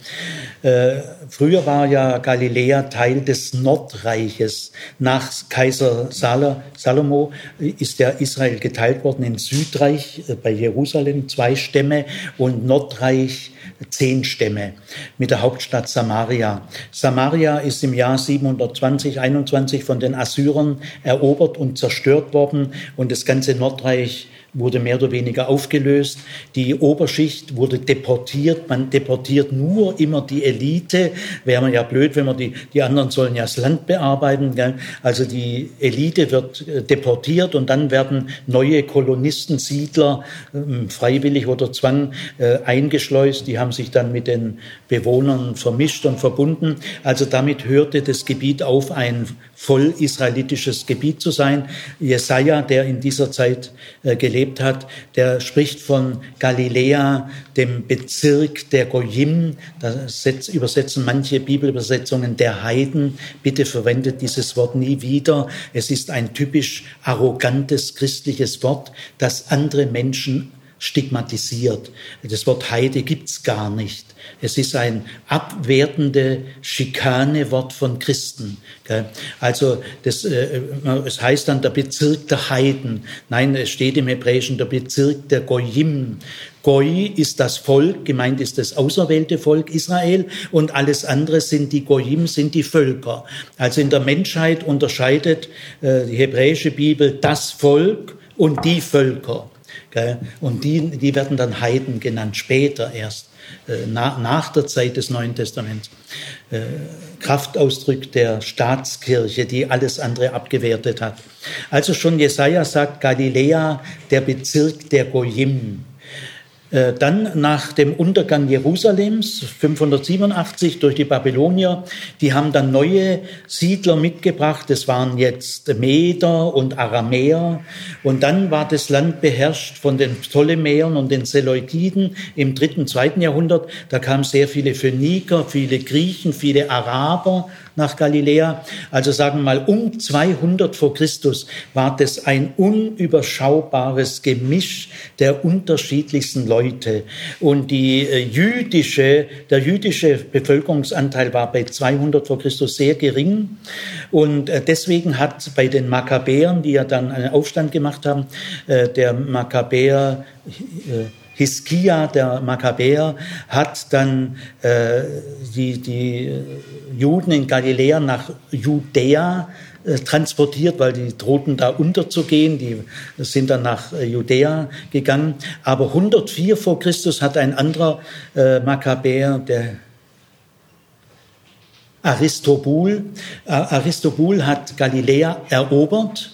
Äh, früher war ja Galiläa Teil des Nordreiches. Nach Kaiser Salomo ist ja Israel geteilt worden in Südreich äh, bei Jerusalem, zwei Stämme und Nordreich zehn Stämme mit der Hauptstadt Samaria. Samaria ist im Jahr 720, 21 von den Assyrern erobert und zerstört worden. Und das ganze Nordreich wurde mehr oder weniger aufgelöst. Die Oberschicht wurde deportiert. Man deportiert nur immer die Elite. Wäre man ja blöd, wenn man die, die anderen sollen ja das Land bearbeiten. Gell? Also die Elite wird äh, deportiert und dann werden neue Kolonisten, Siedler, ähm, freiwillig oder Zwang äh, eingeschleust. Die haben sich dann mit den Bewohnern vermischt und verbunden. Also damit hörte das Gebiet auf, ein voll israelitisches Gebiet zu sein. Jesaja, der in dieser Zeit äh, gelebt hat, der spricht von Galiläa, dem Bezirk der Goyim. Das übersetzen manche Bibelübersetzungen der Heiden. Bitte verwendet dieses Wort nie wieder. Es ist ein typisch arrogantes christliches Wort, das andere Menschen stigmatisiert. Das Wort Heide gibt's gar nicht. Es ist ein abwertende Schikanewort von Christen. Also das, äh, es heißt dann der Bezirk der Heiden. Nein, es steht im Hebräischen der Bezirk der Goyim. Goy ist das Volk, gemeint ist das auserwählte Volk Israel und alles andere sind die Goyim, sind die Völker. Also in der Menschheit unterscheidet äh, die hebräische Bibel das Volk und die Völker. Und die, die werden dann Heiden genannt, später erst, äh, nach, der Zeit des Neuen Testaments. Äh, Kraftausdruck der Staatskirche, die alles andere abgewertet hat. Also schon Jesaja sagt Galiläa, der Bezirk der Goyim. Äh, dann nach dem Untergang Jerusalems 587 durch die Babylonier, die haben dann neue Siedler mitgebracht. Das waren jetzt Meder und Aramäer. Und dann war das Land beherrscht von den Ptolemäern und den Seleukiden im dritten, zweiten Jahrhundert. Da kamen sehr viele Phöniker, viele Griechen, viele Araber nach Galiläa. Also sagen wir mal, um 200 vor Christus war das ein unüberschaubares Gemisch der unterschiedlichsten Leute. Und die äh, jüdische, der jüdische Bevölkerungsanteil war bei 200 vor Christus sehr gering. Und äh, deswegen hat bei den Makkabäern, die ja dann einen Aufstand gemacht haben, äh, der Makkabäer Hiskia, der Makkabäer, hat dann äh, die, die Juden in Galiläa nach Judäa äh, transportiert, weil die drohten da unterzugehen. Die sind dann nach äh, Judäa gegangen. Aber 104 vor Christus hat ein anderer äh, Makkabäer, der Aristobul, Aristobul hat Galiläa erobert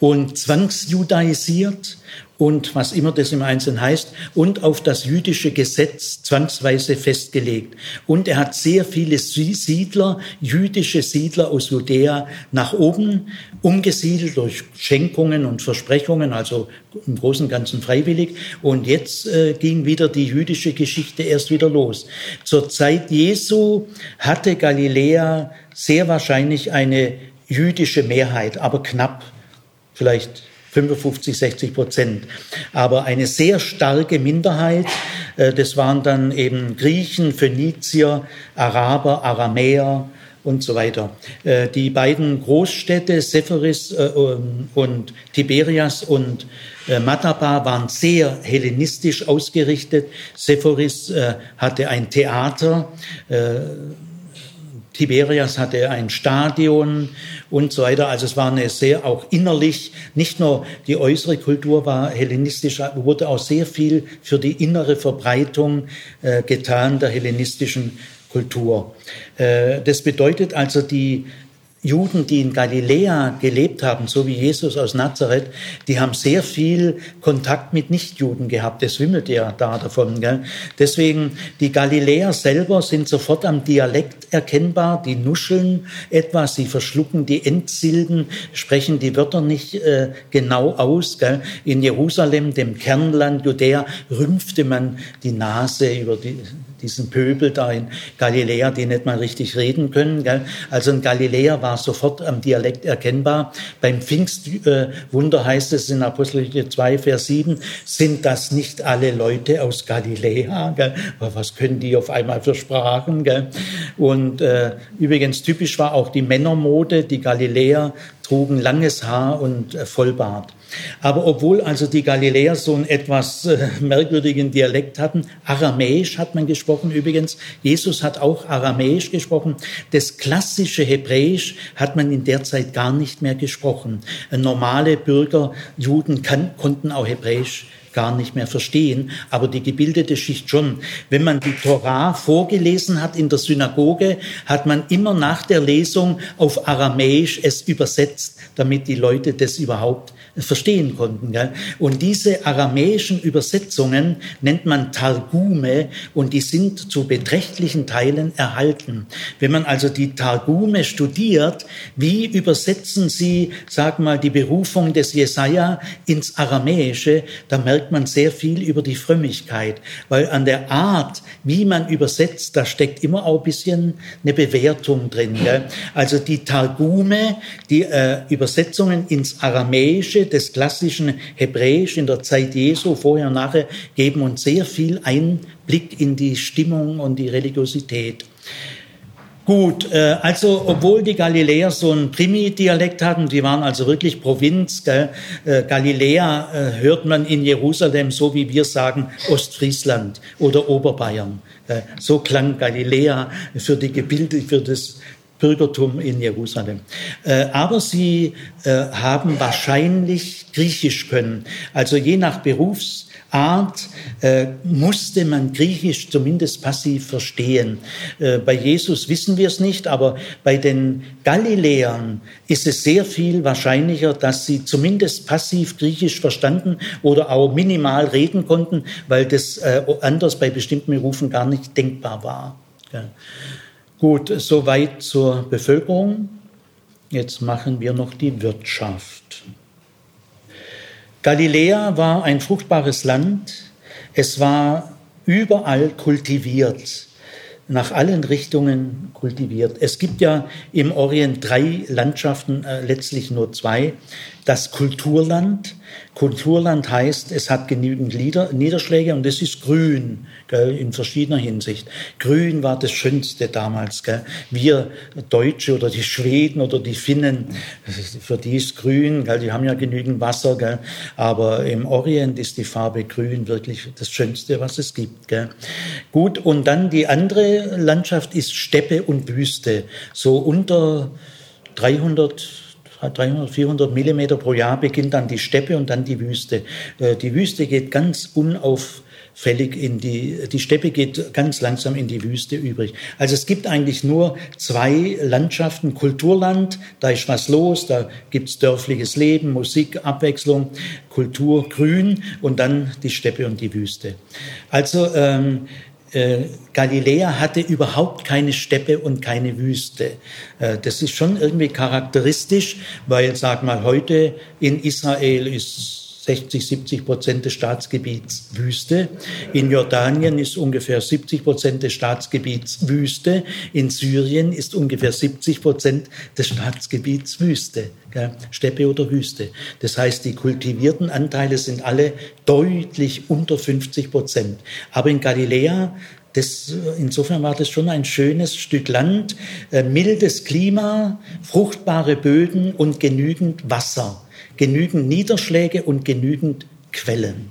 und zwangsjudaisiert und was immer das im Einzelnen heißt, und auf das jüdische Gesetz zwangsweise festgelegt. Und er hat sehr viele Siedler, jüdische Siedler aus Judäa nach oben umgesiedelt durch Schenkungen und Versprechungen, also im Großen und Ganzen freiwillig. Und jetzt äh, ging wieder die jüdische Geschichte erst wieder los. Zur Zeit Jesu hatte Galiläa sehr wahrscheinlich eine jüdische Mehrheit, aber knapp, vielleicht 55, 60 Prozent. Aber eine sehr starke Minderheit, äh, das waren dann eben Griechen, Phönizier, Araber, Aramäer und so weiter. Äh, die beiden Großstädte Sephoris äh, und Tiberias und Mataba waren sehr hellenistisch ausgerichtet. Sephoris hatte ein Theater, Tiberias hatte ein Stadion und so weiter. Also es war eine sehr auch innerlich, nicht nur die äußere Kultur war hellenistisch, wurde auch sehr viel für die innere Verbreitung äh, getan der hellenistischen Kultur. Äh, das bedeutet also, die Juden, die in Galiläa gelebt haben, so wie Jesus aus Nazareth, die haben sehr viel Kontakt mit Nichtjuden gehabt. Das wimmelt ja da davon. Gell? Deswegen, die Galiläer selber sind sofort am Dialekt erkennbar. Die nuscheln etwas, sie verschlucken die Endsilben, sprechen die Wörter nicht äh, genau aus. Gell? In Jerusalem, dem Kernland Judäa, rümpfte man die Nase über die diesen Pöbel da in Galiläa, die nicht mal richtig reden können. Gell? Also in Galiläa war sofort am Dialekt erkennbar. Beim Pfingstwunder heißt es in Apostelgeschichte 2, Vers 7, sind das nicht alle Leute aus Galiläa? Gell? Was können die auf einmal für Sprachen? Gell? Und äh, übrigens typisch war auch die Männermode. Die Galiläer trugen langes Haar und äh, Vollbart. Aber obwohl also die Galiläer so einen etwas äh, merkwürdigen Dialekt hatten, Aramäisch hat man gesprochen übrigens, Jesus hat auch Aramäisch gesprochen, das klassische Hebräisch hat man in der Zeit gar nicht mehr gesprochen. Normale Bürger, Juden kann, konnten auch Hebräisch gar nicht mehr verstehen, aber die gebildete Schicht schon. Wenn man die Torah vorgelesen hat in der Synagoge, hat man immer nach der Lesung auf Aramäisch es übersetzt, damit die Leute das überhaupt verstehen konnten. Gell? Und diese aramäischen Übersetzungen nennt man Targume und die sind zu beträchtlichen Teilen erhalten. Wenn man also die Targume studiert, wie übersetzen sie, sag mal, die Berufung des Jesaja ins Aramäische, da merkt man sehr viel über die Frömmigkeit, weil an der Art, wie man übersetzt, da steckt immer auch ein bisschen eine Bewertung drin. Gell? Also die Targume, die äh, Übersetzungen ins Aramäische, des klassischen Hebräisch in der Zeit Jesu, vorher und nachher, geben uns sehr viel Einblick in die Stimmung und die Religiosität. Gut, äh, also obwohl die Galiläer so einen Primi-Dialekt hatten, die waren also wirklich Provinz, gell? Äh, Galiläa äh, hört man in Jerusalem so wie wir sagen Ostfriesland oder Oberbayern. So klang Galiläa für die Gebilde, für das Bürgertum in Jerusalem. Äh, aber sie äh, haben wahrscheinlich Griechisch können. Also je nach Berufs Art äh, musste man Griechisch zumindest passiv verstehen. Äh, bei Jesus wissen wir es nicht, aber bei den Galiläern ist es sehr viel wahrscheinlicher, dass sie zumindest passiv Griechisch verstanden oder auch minimal reden konnten, weil das äh, anders bei bestimmten Berufen gar nicht denkbar war. Ja. Gut, soweit zur Bevölkerung. Jetzt machen wir noch die Wirtschaft. Galiläa war ein fruchtbares Land. Es war überall kultiviert, nach allen Richtungen kultiviert. Es gibt ja im Orient drei Landschaften, äh, letztlich nur zwei. Das Kulturland, Kulturland heißt, es hat genügend Niederschläge und es ist grün gell, in verschiedener Hinsicht. Grün war das Schönste damals. Gell. Wir Deutsche oder die Schweden oder die Finnen, für die ist grün, gell, die haben ja genügend Wasser. Gell, aber im Orient ist die Farbe grün wirklich das Schönste, was es gibt. Gell. Gut, und dann die andere Landschaft ist Steppe und Wüste. So unter 300 300, 400 Millimeter pro Jahr beginnt dann die Steppe und dann die Wüste. Äh, die Wüste geht ganz unauffällig in die, die Steppe geht ganz langsam in die Wüste übrig. Also es gibt eigentlich nur zwei Landschaften. Kulturland, da ist was los, da gibt's dörfliches Leben, Musik, Abwechslung, Kultur, Grün und dann die Steppe und die Wüste. Also ähm, äh, Galiläa hatte überhaupt keine Steppe und keine Wüste. Äh, das ist schon irgendwie charakteristisch, weil, sag mal, heute in Israel ist 60, 70 Prozent des Staatsgebiets Wüste. In Jordanien ist ungefähr 70 Prozent des Staatsgebiets Wüste. In Syrien ist ungefähr 70 Prozent des Staatsgebiets Wüste. Steppe oder Wüste. Das heißt, die kultivierten Anteile sind alle deutlich unter 50 Prozent. Aber in Galiläa das, insofern war das schon ein schönes Stück Land, äh, mildes Klima, fruchtbare Böden und genügend Wasser genügend Niederschläge und genügend Quellen.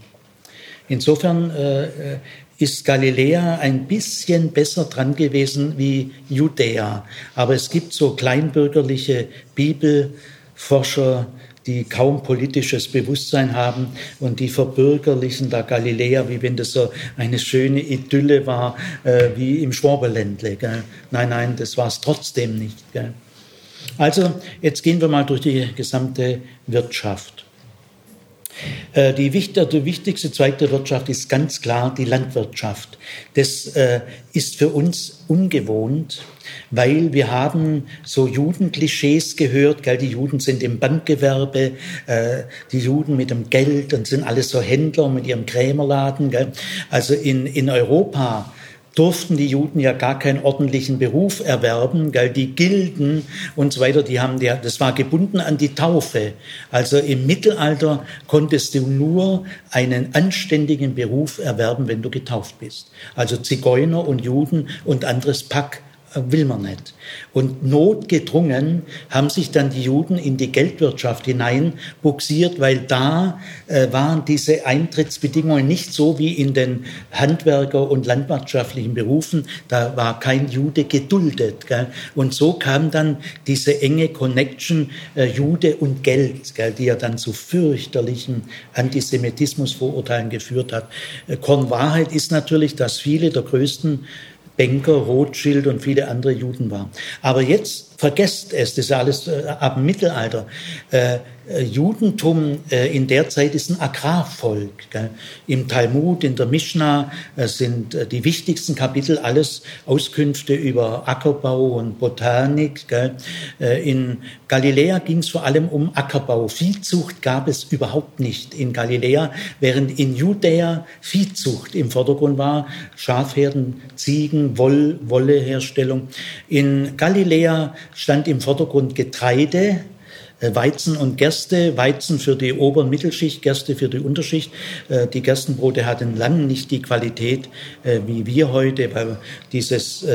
Insofern äh, ist Galiläa ein bisschen besser dran gewesen wie Judäa. Aber es gibt so kleinbürgerliche Bibelforscher, die kaum politisches Bewusstsein haben und die verbürgerlichen da Galiläa, wie wenn das so eine schöne Idylle war, äh, wie im Schwaberländle. Gell? Nein, nein, das war es trotzdem nicht. Gell? Also, jetzt gehen wir mal durch die gesamte Wirtschaft. Äh, die, wichtigste Zweig der Wirtschaft ist ganz klar die Landwirtschaft. Das äh, ist für uns ungewohnt, weil wir haben so Judenklischees gehört, gell, die Juden sind im Bankgewerbe, äh, die Juden mit dem Geld und sind alles so Händler mit ihrem Krämerladen. Gell. Also in, in Europa durften die Juden ja gar keinen ordentlichen Beruf erwerben, gell, die Gilden und so weiter, die haben der, das war gebunden an die Taufe. Also im Mittelalter konntest du nur einen anständigen Beruf erwerben, wenn du getauft bist. Also Zigeuner und Juden und anderes Pack will man nicht. Und notgedrungen haben sich dann die Juden in die Geldwirtschaft hinein buxiert, weil da äh, waren diese Eintrittsbedingungen nicht so wie in den Handwerker- und landwirtschaftlichen Berufen. Da war kein Jude geduldet. Gell? Und so kam dann diese enge Connection äh, Jude und Geld, gell, die ja dann zu fürchterlichen Antisemitismusvorurteilen geführt hat. Äh, Kornwahrheit ist natürlich, dass viele der größten Banker, Rothschild und viele andere Juden waren. Aber jetzt vergesst es, das ist alles äh, ab dem Mittelalter. Äh, Judentum äh, in der Zeit ist ein Agrarvolk. Im Talmud, in der Mishnah äh, sind äh, die wichtigsten Kapitel alles Auskünfte über Ackerbau und Botanik. In Galiläa ging es vor allem um Ackerbau. Viehzucht gab es überhaupt nicht in Galiläa, während in Judäa Viehzucht im Vordergrund war. Schafherden, Ziegen, Woll, Wolleherstellung. In Galiläa stand im Vordergrund Getreide, äh, Weizen und Gerste, Weizen für die Ober- und Mittelschicht, Gerste für die Unterschicht. Äh, die Gerstenbrote hatten lange nicht die Qualität äh, wie wir heute, weil dieses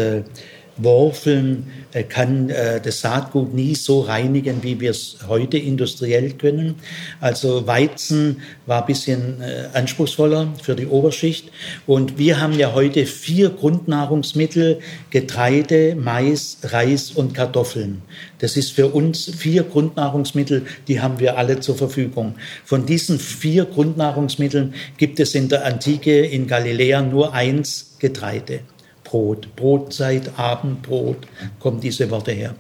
Worfeln äh, kann äh, das Saatgut nie so reinigen, wie wir es heute industriell können. Also Weizen war ein bisschen äh, anspruchsvoller für die Oberschicht. Und wir haben ja heute vier Grundnahrungsmittel, Getreide, Mais, Reis und Kartoffeln. Das ist für uns vier Grundnahrungsmittel, die haben wir alle zur Verfügung. Von diesen vier Grundnahrungsmitteln gibt es in der Antike in Galiläa nur eins Getreide. Brot, Brotzeit, Abendbrot, kommen diese Worte her.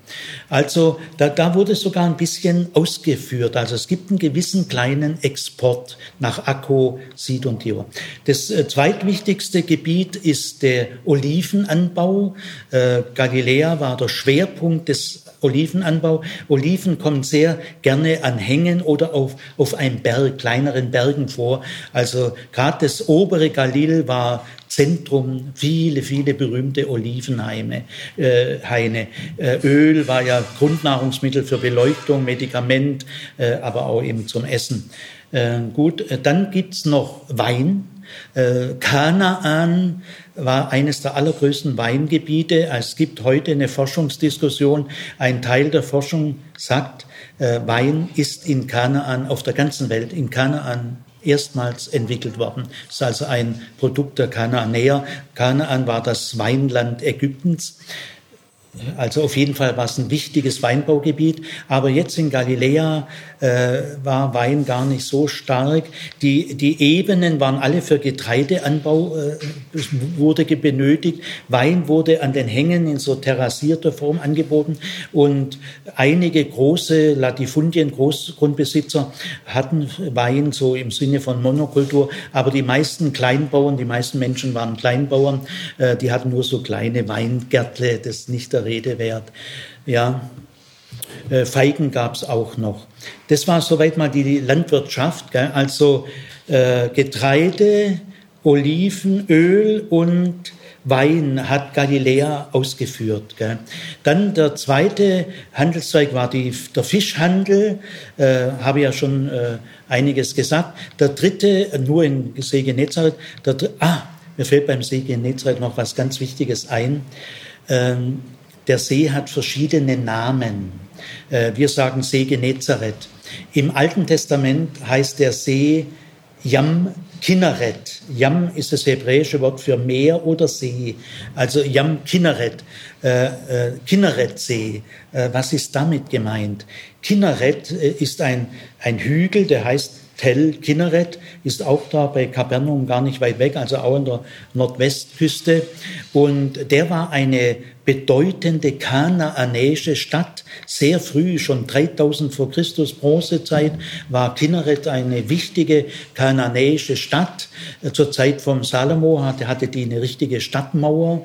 Also da, da wurde sogar ein bisschen ausgeführt. Also es gibt einen gewissen kleinen Export nach Akko, Sid und Tir. Das äh, zweitwichtigste Gebiet ist der Olivenanbau. Äh, Galiläa war der Schwerpunkt des Olivenanbau. Oliven kommen sehr gerne an Hängen oder auf, auf einem Berg, kleineren Bergen vor. Also gerade das obere Galil war Zentrum, viele, viele berühmte Olivenhaine. Äh, Haine. Äh, Öl war ja Grundnahrungsmittel für Beleuchtung, Medikament, äh, aber auch eben zum Essen. Äh, gut, äh, dann gibt's noch Wein. Äh, Kanaan war eines der allergrößten Weingebiete. Es gibt heute eine Forschungsdiskussion. Ein Teil der Forschung sagt, Wein ist in Kanaan, auf der ganzen Welt, in Kanaan erstmals entwickelt worden. Es ist also ein Produkt der Kanaanäer. Kanaan war das Weinland Ägyptens. Also auf jeden Fall war es ein wichtiges Weinbaugebiet. Aber jetzt in Galiläa äh, war Wein gar nicht so stark. Die, die Ebenen waren alle für Getreideanbau, äh, wurde benötigt. Wein wurde an den Hängen in so terrassierter Form angeboten. Und einige große Latifundien, Großgrundbesitzer hatten Wein so im Sinne von Monokultur. Aber die meisten Kleinbauern, die meisten Menschen waren Kleinbauern, äh, die hatten nur so kleine Weingärtle, das nicht der Rede wert. Ja, äh, Feigen gab es auch noch. Das war soweit mal die Landwirtschaft, gell? also äh, Getreide, Oliven, Öl und Wein hat Galiläa ausgeführt. Gell? Dann der zweite Handelszweig war die, der Fischhandel, äh, habe ja schon äh, einiges gesagt. Der dritte, nur in See Genezareth, der, ah, mir fällt beim See Genezareth noch was ganz Wichtiges ein. Ähm, der See hat verschiedene Namen. Äh, wir sagen See Genezareth. Im Alten Testament heißt der See Yam Kinneret. Yam ist das hebräische Wort für Meer oder See. Also Yam Kinneret, äh, äh, Kinneret-See. Was ist damit gemeint? Kinneret ist ein, ein Hügel, der heißt Tel Kinneret, ist auch da bei Kapernaum gar nicht weit weg, also auch an der Nordwestküste. Und der war eine bedeutende kanaanäische Stadt. Sehr früh, schon 3000 vor Christus, Bronzezeit, war Kinneret eine wichtige kanaanäische Stadt. Zur Zeit vom Salomo hatte, hatte die eine richtige Stadtmauer.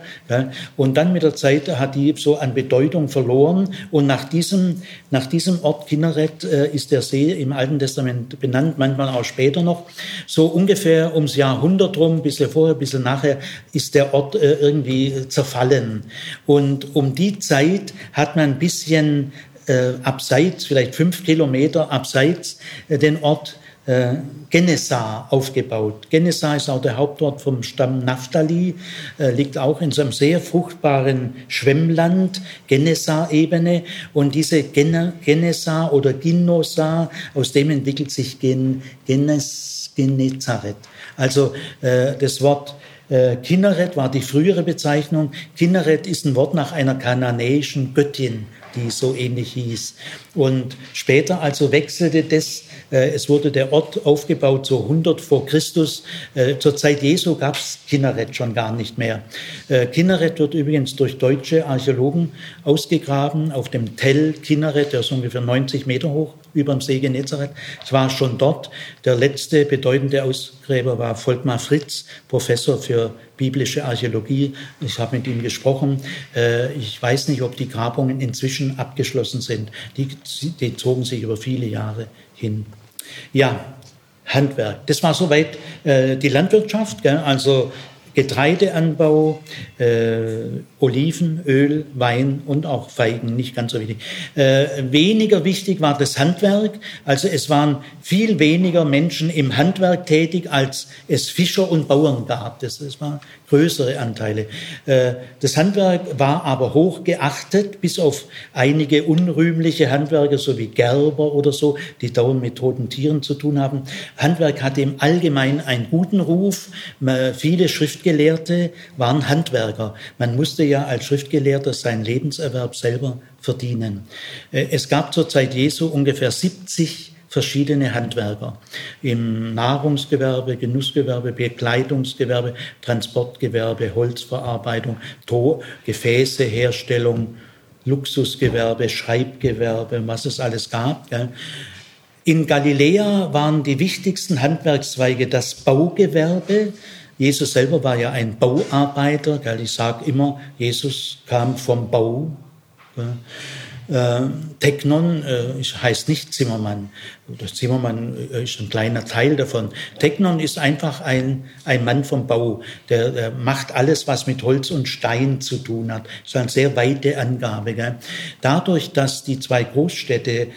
Und dann mit der Zeit hat die so an Bedeutung verloren. Und nach diesem, nach diesem Ort Kinneret äh, ist der See im Alten Testament benannt, manchmal auch später noch. So ungefähr ums Jahrhundert rum, ein bisschen vorher, ein bisschen nachher, ist der Ort äh, irgendwie zerfallen. Und um die Zeit hat man ein bisschen äh, abseits, vielleicht fünf Kilometer abseits, äh, den Ort äh, Genesa aufgebaut. Genesa ist auch der Hauptort vom Stamm Naphtali, äh, liegt auch in so einem sehr fruchtbaren Schwemmland, Genesa-Ebene. Und diese Gen Genesa oder Ginosa, aus dem entwickelt sich Gen Genes Genezareth. Also äh, das Wort äh, Kinneret war die frühere Bezeichnung. Kinneret ist ein Wort nach einer kananäischen Göttin, die so ähnlich hieß. Und später also wechselte das es wurde der Ort aufgebaut so 100 vor Christus. Äh, zur Zeit Jesu gab es Kinneret schon gar nicht mehr. Äh, Kinneret wird übrigens durch deutsche Archäologen ausgegraben auf dem Tell Kinneret, der ist ungefähr 90 Meter hoch über dem See Genezareth. Ich war schon dort. Der letzte bedeutende Ausgräber war Volkmar Fritz, Professor für biblische Archäologie. Ich habe mit ihm gesprochen. Ich weiß nicht, ob die Grabungen inzwischen abgeschlossen sind. Die, die zogen sich über viele Jahre hin. Ja, Handwerk. Das war soweit äh, die Landwirtschaft, gell? also Getreideanbau, äh, Oliven, Öl, Wein und auch Feigen, nicht ganz so wichtig. Äh, weniger wichtig war das Handwerk, also es waren viel weniger Menschen im Handwerk tätig, als es Fischer und Bauern gab. Das, das waren größere Anteile. Äh, das Handwerk war aber hoch geachtet, bis auf einige unrühmliche Handwerker, so wie Gerber oder so, die dauernd mit toten Tieren zu tun haben. Handwerk hatte im Allgemeinen einen guten Ruf. Viele Schriftgelehrte waren Handwerker. Man musste ja als Schriftgelehrter seinen Lebenserwerb selber verdienen. Äh, es gab zur Zeit Jesu ungefähr 70 verschiedene Handwerker im Nahrungsgewerbe, Genussgewerbe, Bekleidungsgewerbe, Transportgewerbe, Holzverarbeitung, Tor, Gefäße, Herstellung, Luxusgewerbe, Schreibgewerbe, was es alles gab. In Galiläa waren die wichtigsten Handwerkszweige das Baugewerbe. Jesus selber war ja ein Bauarbeiter. Ich sage immer, Jesus kam vom Bau. Äh, Technon äh, heißt nicht Zimmermann. Das Zimmermann äh, ist ein kleiner Teil davon. Technon ist einfach ein, ein Mann vom Bau. Der, der macht alles, was mit Holz und Stein zu tun hat. Das ist eine sehr weite Angabe. Gell? Dadurch, dass die zwei Großstädte äh,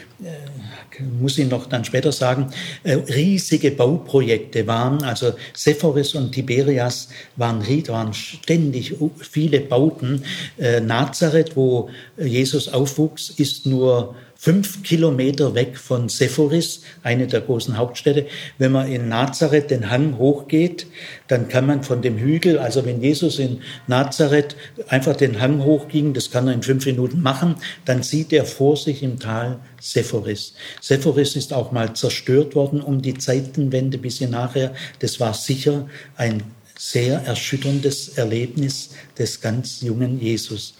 muss ich noch dann später sagen, äh, riesige Bauprojekte waren. Also Sephoris und Tiberias waren, waren ständig viele Bauten. Äh, Nazareth, wo Jesus aufwuchs, ist nur fünf Kilometer weg von Sephoris, eine der großen Hauptstädte. Wenn man in Nazareth den Hang hochgeht, dann kann man von dem Hügel, also wenn Jesus in Nazareth einfach den Hang hochging, das kann er in fünf Minuten machen, dann sieht er vor sich im Tal Sephoris. Sephoris ist auch mal zerstört worden um die Zeitenwende bis hier nachher. Das war sicher ein sehr erschütterndes Erlebnis des ganz jungen Jesus.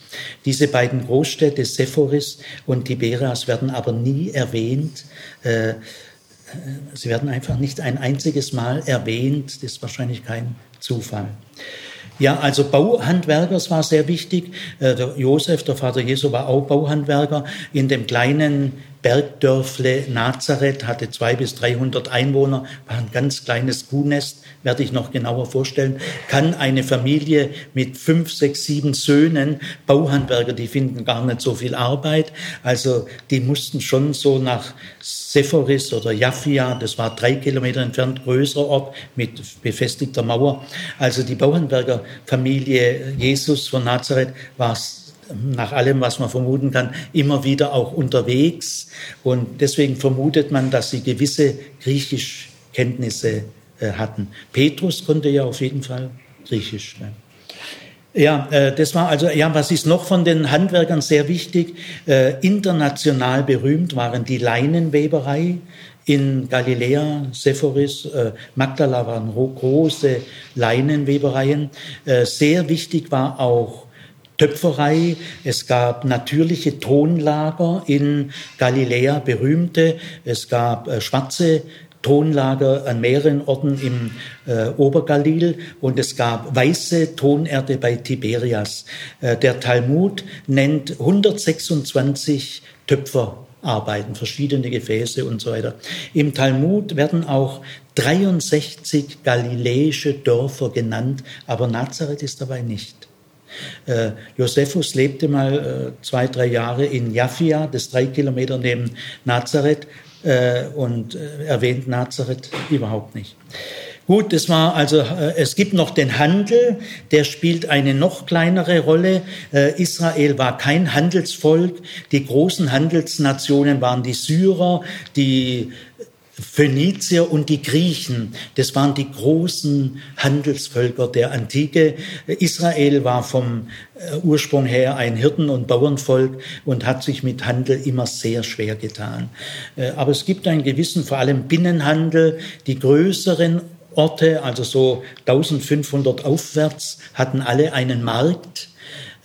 Diese beiden Großstädte, Sephoris und Tiberias, werden aber nie erwähnt. Äh, äh, sie werden einfach nicht ein einziges Mal erwähnt. Das ist wahrscheinlich kein Zufall. Ja, also Bauhandwerker, das war sehr wichtig. Äh, der Josef, der Vater Jesu, war auch Bauhandwerker. In dem kleinen Bergdörfle Nazareth hatte zwei bis dreihundert Einwohner, war ein ganz kleines Kuhnest werde ich noch genauer vorstellen, kann eine Familie mit fünf, sechs, sieben Söhnen, Bauhandwerker, die finden gar nicht so viel Arbeit, also die mussten schon so nach Sephoris oder Jaffia, das war drei Kilometer entfernt, größerer Ort mit befestigter Mauer. Also die Bauhandwerkerfamilie Jesus von Nazareth war nach allem, was man vermuten kann, immer wieder auch unterwegs. Und deswegen vermutet man, dass sie gewisse Griechischkenntnisse äh, hatten. Petrus konnte ja auf jeden Fall Griechisch. Ne? Ja, äh, das war also, ja, was ist noch von den Handwerkern sehr wichtig? Äh, international berühmt waren die Leinenweberei in Galiläa, Sephoris, Magdala waren große Leinenwebereien. Sehr wichtig war auch Töpferei. Es gab natürliche Tonlager in Galiläa, berühmte. Es gab äh, schwarze Tonlager an mehreren Orten im äh, Obergalil und es gab weiße Tonerde bei Tiberias. Äh, der Talmud nennt 126 Töpferarbeiten, verschiedene Gefäße und so weiter. Im Talmud werden auch 63 galiläische Dörfer genannt, aber Nazareth ist dabei nicht. Äh, Josephus lebte mal äh, zwei, drei Jahre in Jaffia, das drei Kilometer neben Nazareth, äh, und äh, erwähnt Nazareth überhaupt nicht. Gut, das war also, äh, es gibt noch den Handel, der spielt eine noch kleinere Rolle. Äh, Israel war kein Handelsvolk. Die großen Handelsnationen waren die Syrer, die Phönizier und die Griechen, das waren die großen Handelsvölker der Antike. Israel war vom äh, Ursprung her ein Hirten- und Bauernvolk und hat sich mit Handel immer sehr schwer getan. Äh, aber es gibt einen gewissen, vor allem Binnenhandel. Die größeren Orte, also so 1500 aufwärts, hatten alle einen Markt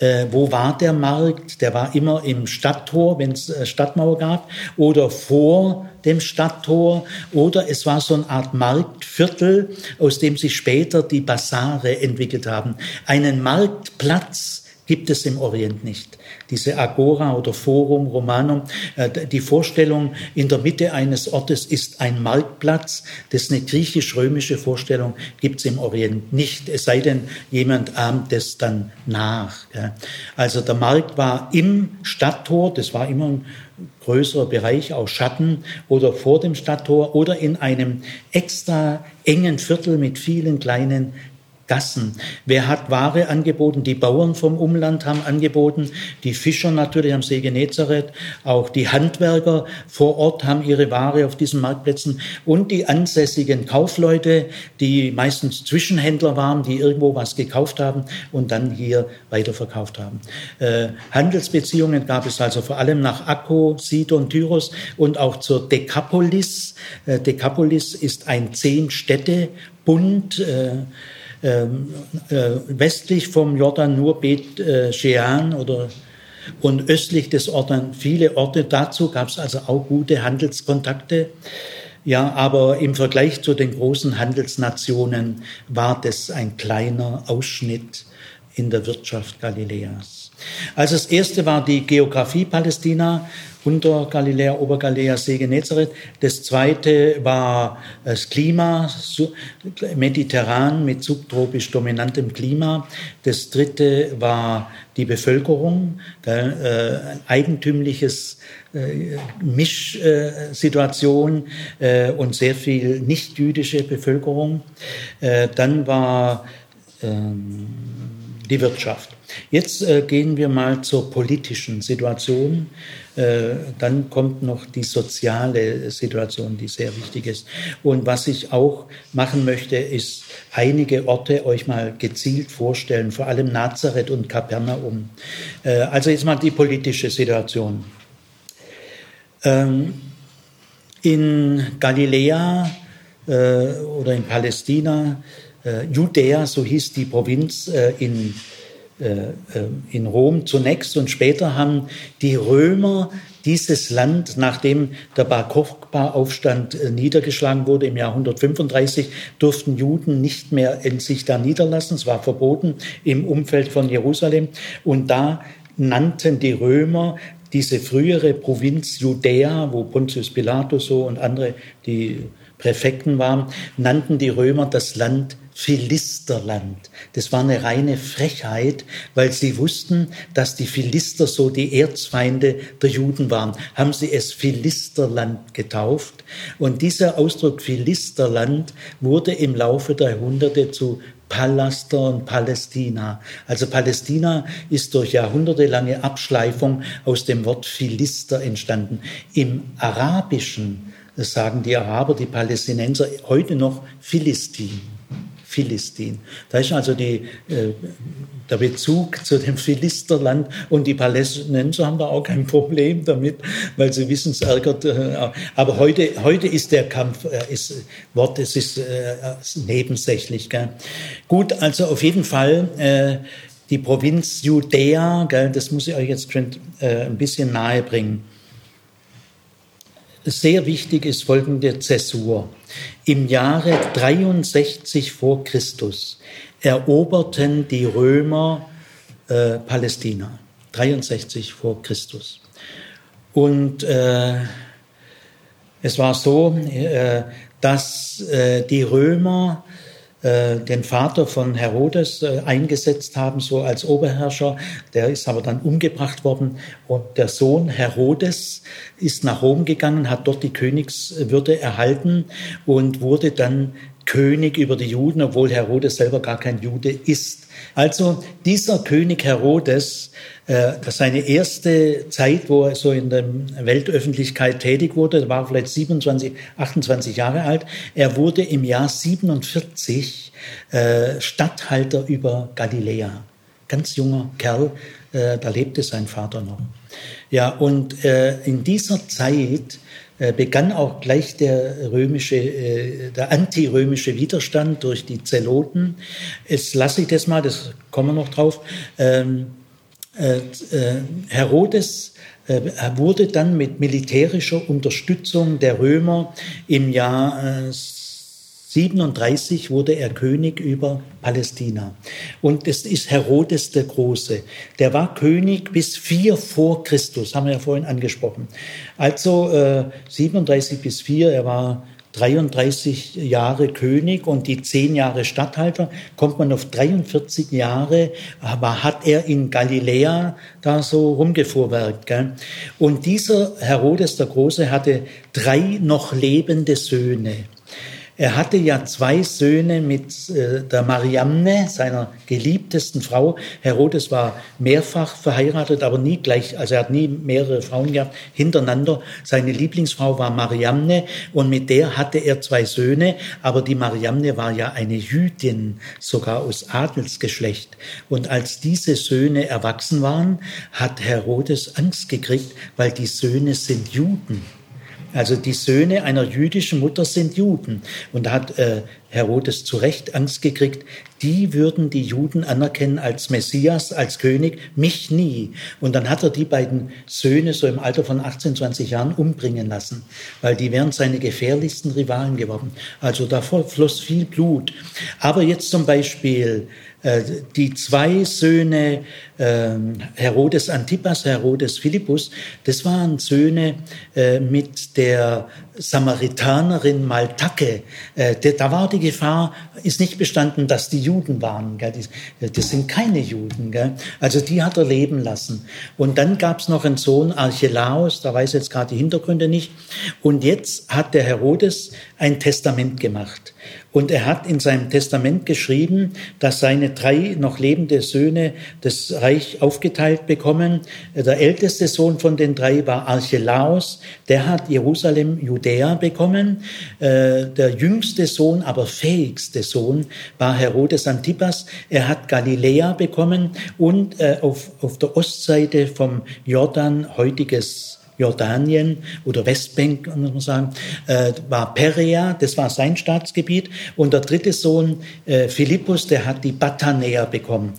äh, wo war der Markt? Der war immer im Stadttor, wenn es äh, Stadtmauer gab, oder vor dem Stadttor, oder es war so eine Art Marktviertel, aus dem sich später die Basare entwickelt haben. Einen Marktplatz gibt es im Orient nicht. Diese Agora oder Forum Romanum, äh, die Vorstellung, in der Mitte eines Ortes ist ein Marktplatz, das ist eine griechisch-römische Vorstellung, gibt es im Orient nicht, es sei denn, jemand ahmt es dann nach. Also der Markt war im Stadttor, das war immer ein größerer Bereich aus Schatten oder vor dem Stadttor oder in einem extra engen Viertel mit vielen kleinen Gassen. Wer hat Ware angeboten? Die Bauern vom Umland haben angeboten, die Fischer natürlich am See Genezareth, auch die Handwerker vor Ort haben ihre Ware auf diesen Marktplätzen und die ansässigen Kaufleute, die meistens Zwischenhändler waren, die irgendwo was gekauft haben und dann hier weiterverkauft haben. Äh, Handelsbeziehungen gab es also vor allem nach Akko, Sidon, Tyros und auch zur Dekapolis. Äh, Dekapolis ist ein Zehn-Städte-Bund, äh, ähm, äh, westlich vom Jordan nur Bet äh, Shean oder und östlich des Jordan viele Orte. Dazu gab es also auch gute Handelskontakte. Ja, aber im Vergleich zu den großen Handelsnationen war das ein kleiner Ausschnitt in der Wirtschaft Galiläas. Also das erste war die Geografie Palästina unter Galiläa, Obergaliläa, See Genezareth. Das zweite war das Klima, mediterran mit subtropisch dominantem Klima. Das dritte war die Bevölkerung, ein äh, eigentümliches äh, Mischsituation äh, und sehr viel nicht-jüdische Bevölkerung. Äh, dann war ähm, die Wirtschaft. Jetzt äh, gehen wir mal zur politischen Situation. Äh, dann kommt noch die soziale Situation, die sehr wichtig ist. Und was ich auch machen möchte, ist einige Orte euch mal gezielt vorstellen, vor allem Nazareth und Kapernaum. Äh, also jetzt mal die politische Situation. Ähm, in Galiläa äh, oder in Palästina, Judäa, so hieß die Provinz in äh, äh, in Rom zunächst und später haben die Römer dieses Land, nachdem der Bar Kochba-Aufstand äh, niedergeschlagen wurde im Jahr 135, durften Juden nicht mehr in sich da niederlassen. Es war verboten im Umfeld von Jerusalem. Und da nannten die Römer diese frühere Provinz Judäa, wo Pontius Pilatus so und andere die Präfekten waren, nannten die Römer das Land Philisterland. Das war eine reine Frechheit, weil sie wussten, dass die Philister so die Erzfeinde der Juden waren. Haben sie es Philisterland getauft. Und dieser Ausdruck Philisterland wurde im Laufe der Jahrhunderte zu Palaster und Palästina. Also Palästina ist durch jahrhundertelange Abschleifung aus dem Wort Philister entstanden. Im Arabischen sagen die Araber, die Palästinenser heute noch Philistin. Philistin. Da ist also die, äh, der Bezug zu dem Philisterland und die Palästinenser haben da auch kein Problem damit, weil sie wissen, es ärgert. Äh, aber heute, heute ist der Kampf, äh, ist Wort, es ist äh, nebensächlich. Gell? Gut, also auf jeden Fall äh, die Provinz Judäa, gell, das muss ich euch jetzt äh, ein bisschen nahe bringen. Sehr wichtig ist folgende Zäsur. Im Jahre 63 vor Christus eroberten die Römer äh, Palästina. 63 vor Christus. Und äh, es war so, äh, dass äh, die Römer den Vater von Herodes äh, eingesetzt haben, so als Oberherrscher. Der ist aber dann umgebracht worden. Und der Sohn Herodes ist nach Rom gegangen, hat dort die Königswürde erhalten und wurde dann König über die Juden, obwohl Herodes selber gar kein Jude ist. Also dieser König Herodes, äh, seine erste Zeit, wo er so in der Weltöffentlichkeit tätig wurde, war vielleicht 27, 28 Jahre alt. Er wurde im Jahr 47 äh, Statthalter über Galiläa. Ganz junger Kerl, äh, da lebte sein Vater noch. Ja, und äh, in dieser Zeit begann auch gleich der römische, äh, der antirömische Widerstand durch die Zeloten. Jetzt lasse ich das mal, das kommen wir noch drauf. Ähm, äh, Herodes wurde dann mit militärischer Unterstützung der Römer im Jahr 37 wurde er König über Palästina. Und es ist Herodes der Große. Der war König bis vier vor Christus, haben wir ja vorhin angesprochen. Also äh, 37 bis 4, er war 33 Jahre König und die 10 Jahre Statthalter, kommt man auf 43 Jahre, aber hat er in Galiläa da so rumgefuhrwerkt. Gell? Und dieser Herodes der Große hatte drei noch lebende Söhne. Er hatte ja zwei Söhne mit äh, der Mariamne, seiner geliebtesten Frau. Herodes war mehrfach verheiratet, aber nie gleich, also er hat nie mehrere Frauen gehabt hintereinander. Seine Lieblingsfrau war Mariamne und mit der hatte er zwei Söhne, aber die Mariamne war ja eine Jüdin, sogar aus Adelsgeschlecht. Und als diese Söhne erwachsen waren, hat Herodes Angst gekriegt, weil die Söhne sind Juden. Also die Söhne einer jüdischen Mutter sind Juden. Und da hat äh, Herodes zu Recht Angst gekriegt, die würden die Juden anerkennen als Messias, als König, mich nie. Und dann hat er die beiden Söhne so im Alter von 18, 20 Jahren umbringen lassen, weil die wären seine gefährlichsten Rivalen geworden. Also da floss viel Blut. Aber jetzt zum Beispiel die zwei Söhne äh, Herodes Antipas, Herodes Philippus, das waren Söhne äh, mit der Samaritanerin Maltake. Äh, da war die Gefahr, ist nicht bestanden, dass die Juden waren. Das sind keine Juden. Also die hat er leben lassen. Und dann gab es noch einen Sohn, Archelaus, da weiß jetzt gerade die Hintergründe nicht. Und jetzt hat der Herodes ein Testament gemacht. Und er hat in seinem Testament geschrieben, dass seine drei noch lebende Söhne das Reich aufgeteilt bekommen. Der älteste Sohn von den drei war Archelaus, der hat Jerusalem, Judäa bekommen. Äh, der jüngste Sohn, aber fähigste Sohn war Herodes Antipas. Er hat Galiläa bekommen und äh, auf, auf der Ostseite vom Jordan, heutiges Jordanien oder Westbank, muss man sagen, äh, war Perea, das war sein Staatsgebiet. Und der dritte Sohn, äh, Philippus, der hat die Batanäer bekommen.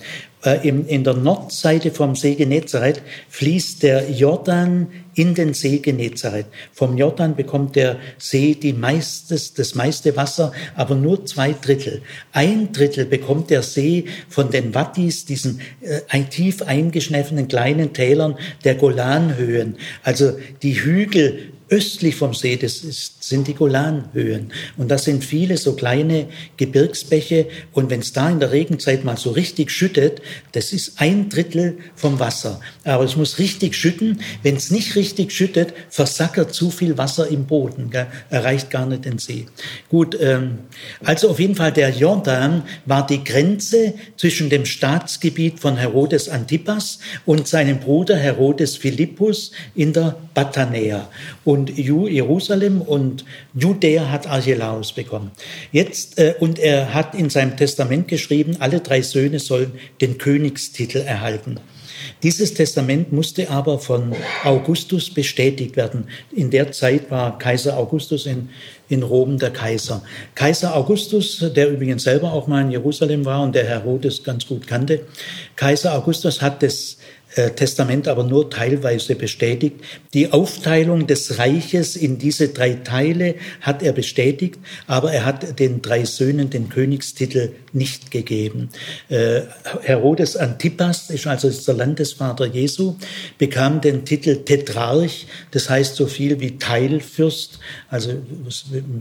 Äh, im, in der Nordseite vom See Genezareth fließt der Jordan in den See Genezareth. Vom Jordan bekommt der See die meistes, das meiste Wasser, aber nur zwei Drittel. Ein Drittel bekommt der See von den Wattis, diesen äh, tief eingeschneffenen kleinen Tälern der Golanhöhen. Also die Hügel östlich vom See, das ist, sind die Golanhöhen. Und das sind viele so kleine Gebirgsbäche. Und wenn es da in der Regenzeit mal so richtig schüttet, das ist ein Drittel vom Wasser. Aber es muss richtig schütten. Wenn es nicht richtig schüttet, versackert zu viel Wasser im Boden, gell? erreicht gar nicht den See. Gut, ähm, also auf jeden Fall der Jordan war die Grenze zwischen dem Staatsgebiet von Herodes Antipas und seinem Bruder Herodes Philippus in der Batanäa. Und und Jerusalem und Judäa hat Archelaus bekommen. Jetzt, äh, und er hat in seinem Testament geschrieben, alle drei Söhne sollen den Königstitel erhalten. Dieses Testament musste aber von Augustus bestätigt werden. In der Zeit war Kaiser Augustus in, in Rom der Kaiser. Kaiser Augustus, der übrigens selber auch mal in Jerusalem war und der Herodes ganz gut kannte, Kaiser Augustus hat das Testament aber nur teilweise bestätigt. Die Aufteilung des Reiches in diese drei Teile hat er bestätigt, aber er hat den drei Söhnen den Königstitel nicht gegeben. Äh, Herodes Antipas, ist also der Landesvater Jesu, bekam den Titel Tetrarch, das heißt so viel wie Teilfürst, also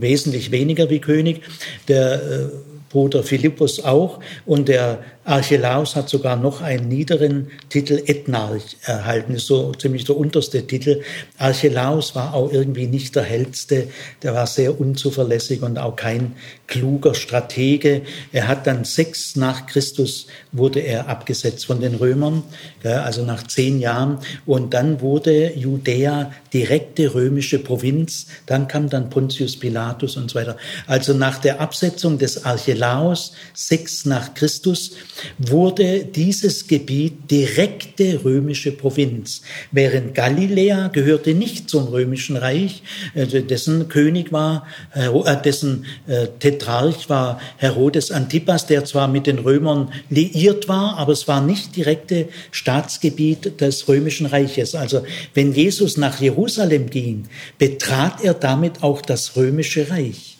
wesentlich weniger wie König. Der äh, Bruder Philippus auch und der Archelaus hat sogar noch einen niederen Titel Ethnarch erhalten, ist so ziemlich der unterste Titel. Archelaus war auch irgendwie nicht der hellste, der war sehr unzuverlässig und auch kein kluger Stratege. Er hat dann sechs nach Christus wurde er abgesetzt von den Römern, also nach zehn Jahren. Und dann wurde Judäa direkte römische Provinz. Dann kam dann Pontius Pilatus und so weiter. Also nach der Absetzung des Archelaus, sechs nach Christus, wurde dieses Gebiet direkte römische Provinz, während Galiläa gehörte nicht zum römischen Reich, also dessen König war, äh, dessen äh, Tetrarch war Herodes Antipas, der zwar mit den Römern liiert war, aber es war nicht direkte Staatsgebiet des römischen Reiches. Also wenn Jesus nach Jerusalem ging, betrat er damit auch das römische Reich.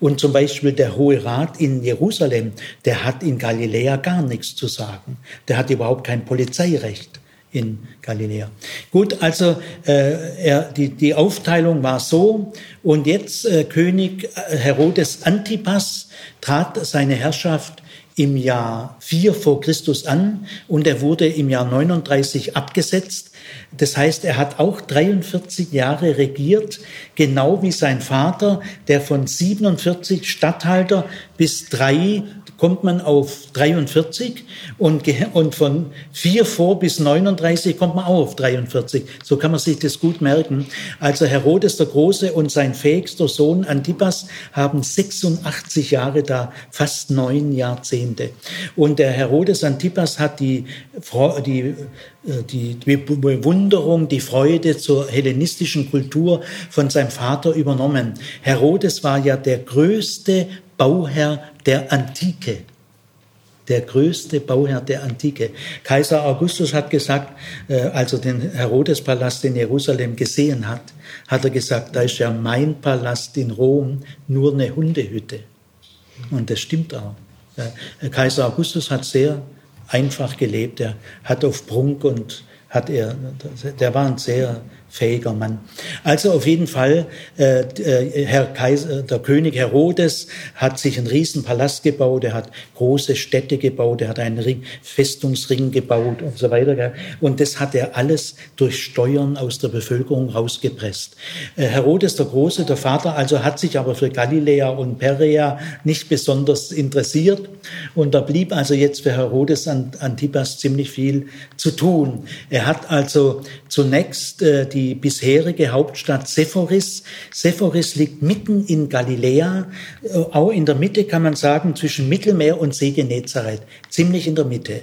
Und zum Beispiel der Hohe Rat in Jerusalem, der hat in Galiläa gar nichts zu sagen. Der hat überhaupt kein Polizeirecht in Galiläa. Gut, also äh, er, die, die Aufteilung war so und jetzt äh, König äh, Herodes Antipas trat seine Herrschaft im Jahr 4 vor Christus an und er wurde im Jahr 39 abgesetzt. Das heißt, er hat auch 43 Jahre regiert, genau wie sein Vater, der von 47 Statthalter bis drei kommt man auf 43 und, und von 4 vor bis 39 kommt man auch auf 43. So kann man sich das gut merken. Also Herodes der Große und sein fähigster Sohn Antipas haben 86 Jahre da, fast neun Jahrzehnte. Und der Herodes Antipas hat die, die äh, die Bewunderung, die Freude zur hellenistischen Kultur von seinem Vater übernommen. Herodes war ja der größte Bauherr der Antike. Der größte Bauherr der Antike. Kaiser Augustus hat gesagt, äh, als er den Herodespalast in Jerusalem gesehen hat, hat er gesagt, da ist ja mein Palast in Rom nur eine Hundehütte. Und das stimmt auch. Kaiser Augustus hat sehr einfach gelebt. Er hat auf Prunk und hat er, der war ein sehr fähiger Mann. Also auf jeden Fall, äh, äh, Herr Kaiser, der König Herodes hat sich einen riesen Palast gebaut, er hat große Städte gebaut, er hat einen Ring, Festungsring gebaut und so weiter. Und das hat er alles durch Steuern aus der Bevölkerung rausgepresst. Äh, Herodes der Große, der Vater, also hat sich aber für Galiläa und Perea nicht besonders interessiert. Und da blieb also jetzt für Herodes Antipas ziemlich viel zu tun. Er hat also zunächst äh, die bisherige Hauptstadt Sephoris. Sephoris liegt mitten in Galiläa, äh, auch in der Mitte kann man sagen, zwischen Mittelmeer und See Genezareth, ziemlich in der Mitte.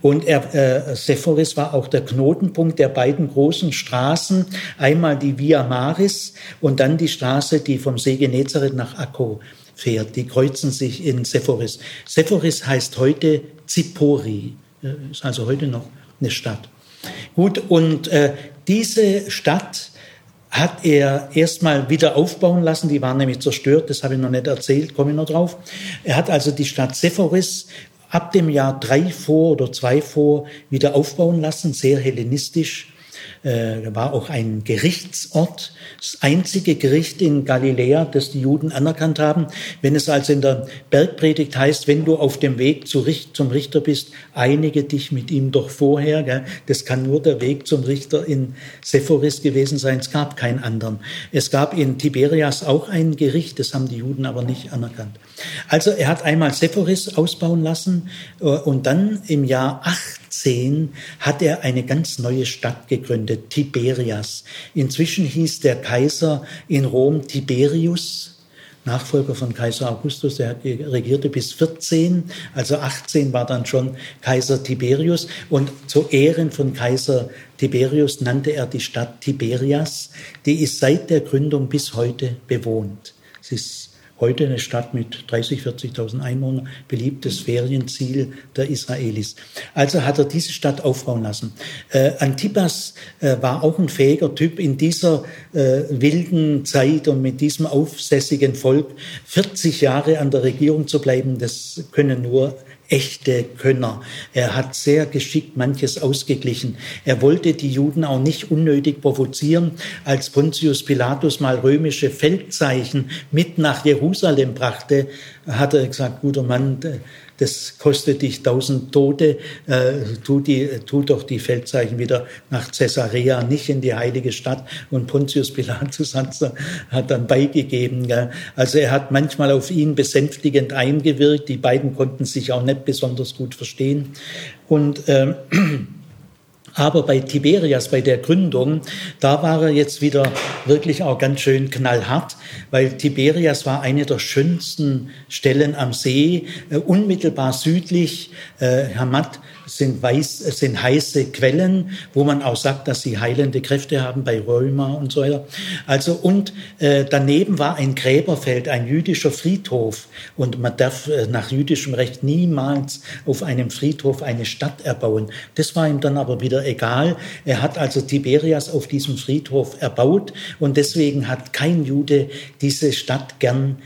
Und er, äh, Sephoris war auch der Knotenpunkt der beiden großen Straßen, einmal die Via Maris und dann die Straße, die vom See Genezareth nach Akko fährt. Die kreuzen sich in Sephoris. Sephoris heißt heute Zippori, äh, ist also heute noch eine Stadt. Gut, und äh, diese Stadt hat er erstmal wieder aufbauen lassen, die war nämlich zerstört, das habe ich noch nicht erzählt, komme ich noch drauf. Er hat also die Stadt Sephoris ab dem Jahr drei vor oder zwei vor wieder aufbauen lassen, sehr hellenistisch äh, war auch ein Gerichtsort, das einzige Gericht in Galiläa, das die Juden anerkannt haben. Wenn es also in der Bergpredigt heißt, wenn du auf dem Weg zum Richter bist, einige dich mit ihm doch vorher. Gell? Das kann nur der Weg zum Richter in Sephoris gewesen sein. Es gab keinen anderen. Es gab in Tiberias auch ein Gericht, das haben die Juden aber nicht anerkannt. Also er hat einmal Sephoris ausbauen lassen äh, und dann im Jahr 18 hat er eine ganz neue Stadt gegründet, Tiberias. Inzwischen hieß der Kaiser in Rom Tiberius. Nachfolger von Kaiser Augustus, der regierte bis 14, also 18 war dann schon Kaiser Tiberius und zu Ehren von Kaiser Tiberius nannte er die Stadt Tiberias, die ist seit der Gründung bis heute bewohnt. Es ist Heute eine Stadt mit 30, 40.000 Einwohnern, beliebtes Ferienziel der Israelis. Also hat er diese Stadt aufbauen lassen. Äh, Antipas äh, war auch ein fähiger Typ in dieser äh, wilden Zeit und mit diesem aufsässigen Volk 40 Jahre an der Regierung zu bleiben, das können nur echte Könner. Er hat sehr geschickt manches ausgeglichen. Er wollte die Juden auch nicht unnötig provozieren. Als Pontius Pilatus mal römische Feldzeichen mit nach Jerusalem brachte, hat er gesagt, guter Mann, das kostet dich tausend Tote, äh, tu, die, tu doch die Feldzeichen wieder nach Caesarea, nicht in die heilige Stadt. Und Pontius Pilatus hat, dann beigegeben. Gell? Also er hat manchmal auf ihn besänftigend eingewirkt. Die beiden konnten sich auch nicht besonders gut verstehen. Und ähm, aber bei Tiberias, bei der Gründung, da war er jetzt wieder wirklich auch ganz schön knallhart, weil Tiberias war eine der schönsten Stellen am See, äh, unmittelbar südlich. Äh, Hamad sind, weiß, sind heiße Quellen, wo man auch sagt, dass sie heilende Kräfte haben bei Rheuma und so weiter. Also und äh, daneben war ein Gräberfeld, ein jüdischer Friedhof und man darf äh, nach jüdischem Recht niemals auf einem Friedhof eine Stadt erbauen. Das war ihm dann aber wieder egal. Er hat also Tiberias auf diesem Friedhof erbaut und deswegen hat kein Jude diese Stadt gern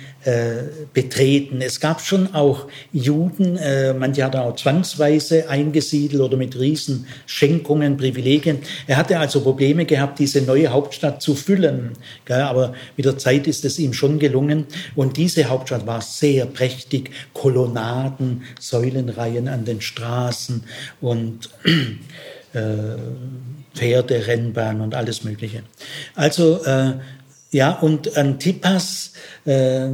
betreten. Es gab schon auch Juden, äh, manche hat er auch zwangsweise eingesiedelt oder mit Riesenschenkungen, Privilegien. Er hatte also Probleme gehabt, diese neue Hauptstadt zu füllen. Aber mit der Zeit ist es ihm schon gelungen. Und diese Hauptstadt war sehr prächtig, Kolonnaden, Säulenreihen an den Straßen und äh, Pferderennbahn und alles Mögliche. Also äh, ja, und Antipas äh,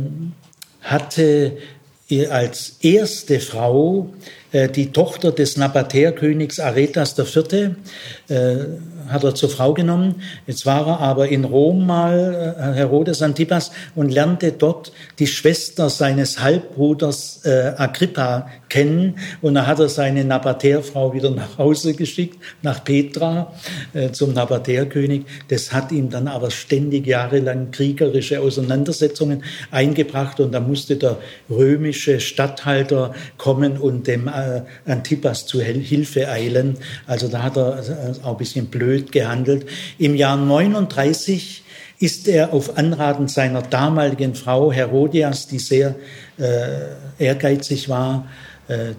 hatte als erste Frau äh, die Tochter des Nabatäerkönigs Aretas IV. Äh, hat er zur Frau genommen. Jetzt war er aber in Rom mal, äh, Herodes Antipas, und lernte dort die Schwester seines Halbbruders äh, Agrippa kennen. Und da hat er seine Nabatäerfrau wieder nach Hause geschickt, nach Petra, äh, zum Nabatäerkönig. Das hat ihm dann aber ständig jahrelang kriegerische Auseinandersetzungen eingebracht. Und da musste der römische Statthalter kommen und dem äh, Antipas zu Hilfe eilen. Also da hat er äh, auch ein bisschen blöd gehandelt. Im Jahr 39 ist er auf Anraten seiner damaligen Frau Herodias, die sehr äh, ehrgeizig war,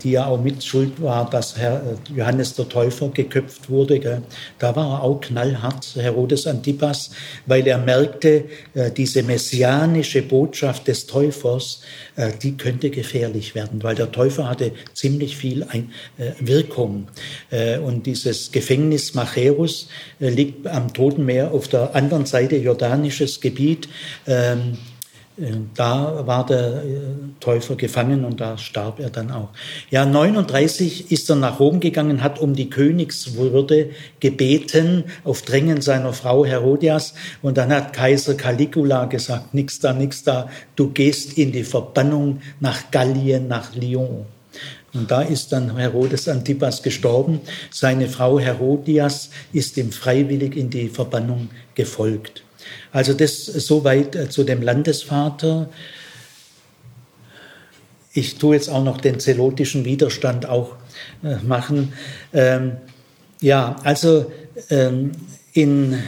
die ja auch mit schuld war, dass Herr äh, Johannes der Täufer geköpft wurde. Da war er auch knallhart, Herodes Antipas, weil er merkte, äh, diese messianische Botschaft des Täufers, die könnte gefährlich werden, weil der Täufer hatte ziemlich viel Wirkung. Und dieses Gefängnis Macherus liegt am Toten Meer auf der anderen Seite jordanisches Gebiet. Ähm, äh, da war der äh, Täufer gefangen und da starb er dann auch. Ja, 39 ist er nach Rom gegangen, hat um die Königswürde gebeten, auf Drängen seiner Frau Herodias. Und dann hat Kaiser Caligula gesagt, nix da, nix da, du gehst in die Verbannung nach Gallien, nach Lyon. Und da ist dann Herodes Antipas gestorben. Seine Frau Herodias ist ihm freiwillig in die Verbannung gefolgt. Also das soweit äh, zu dem Landesvater. Ich tue jetzt auch noch den zelotischen Widerstand auch äh, machen. Ähm, ja, also ähm, in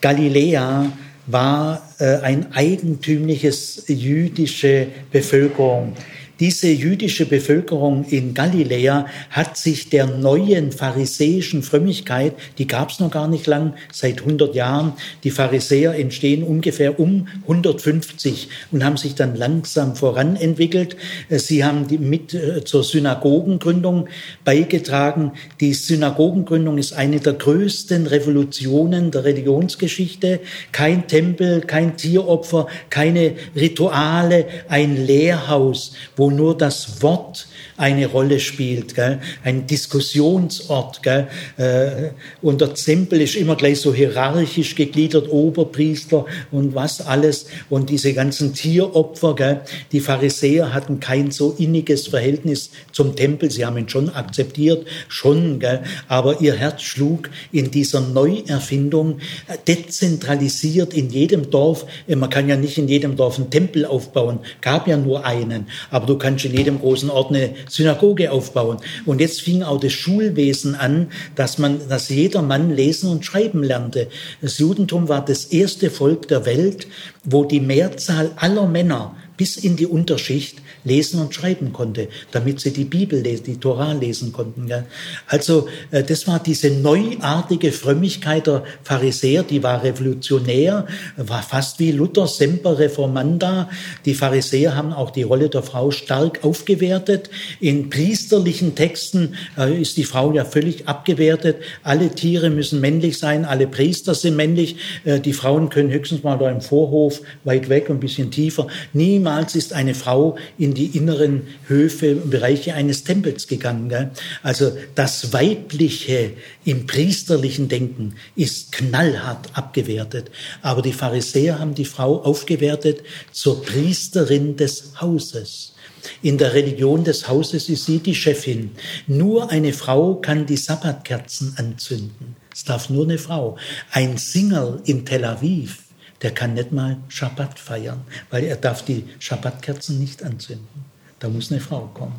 Galiläa war äh, ein eigentümliches jüdische Bevölkerung. Diese jüdische Bevölkerung in Galiläa hat sich der neuen pharisäischen Frömmigkeit, die gab es noch gar nicht lang, seit 100 Jahren, die Pharisäer entstehen ungefähr um 150 und haben sich dann langsam voranentwickelt. Sie haben mit äh, zur Synagogengründung beigetragen. Die Synagogengründung ist eine der größten Revolutionen der Religionsgeschichte. Kein Tempel, kein Tieropfer, keine Rituale, ein Lehrhaus, wo nur das Wort eine Rolle spielt, gell? ein Diskussionsort. Gell? Äh, und der Tempel ist immer gleich so hierarchisch gegliedert, Oberpriester und was alles. Und diese ganzen Tieropfer, gell? die Pharisäer hatten kein so inniges Verhältnis zum Tempel. Sie haben ihn schon akzeptiert, schon, gell? aber ihr Herz schlug in dieser Neuerfindung, äh, dezentralisiert in jedem Dorf. Äh, man kann ja nicht in jedem Dorf einen Tempel aufbauen, gab ja nur einen, aber du kannst in jedem großen Ort eine Synagoge aufbauen. Und jetzt fing auch das Schulwesen an, dass man, dass jeder Mann lesen und schreiben lernte. Das Judentum war das erste Volk der Welt, wo die Mehrzahl aller Männer bis in die Unterschicht lesen und schreiben konnte, damit sie die Bibel lesen, die Torah lesen konnten. Ja. Also äh, das war diese neuartige Frömmigkeit der Pharisäer, die war revolutionär, war fast wie Luther, semper reformanda. Die Pharisäer haben auch die Rolle der Frau stark aufgewertet. In priesterlichen Texten äh, ist die Frau ja völlig abgewertet. Alle Tiere müssen männlich sein, alle Priester sind männlich. Äh, die Frauen können höchstens mal da im Vorhof weit weg, ein bisschen tiefer. Niemals ist eine Frau in in die inneren Höfe und Bereiche eines Tempels gegangen. Gell? Also das Weibliche im priesterlichen Denken ist knallhart abgewertet. Aber die Pharisäer haben die Frau aufgewertet zur Priesterin des Hauses. In der Religion des Hauses ist sie die Chefin. Nur eine Frau kann die Sabbatkerzen anzünden. Es darf nur eine Frau. Ein Singer in Tel Aviv der kann nicht mal Schabbat feiern, weil er darf die Schabbatkerzen nicht anzünden. Da muss eine Frau kommen.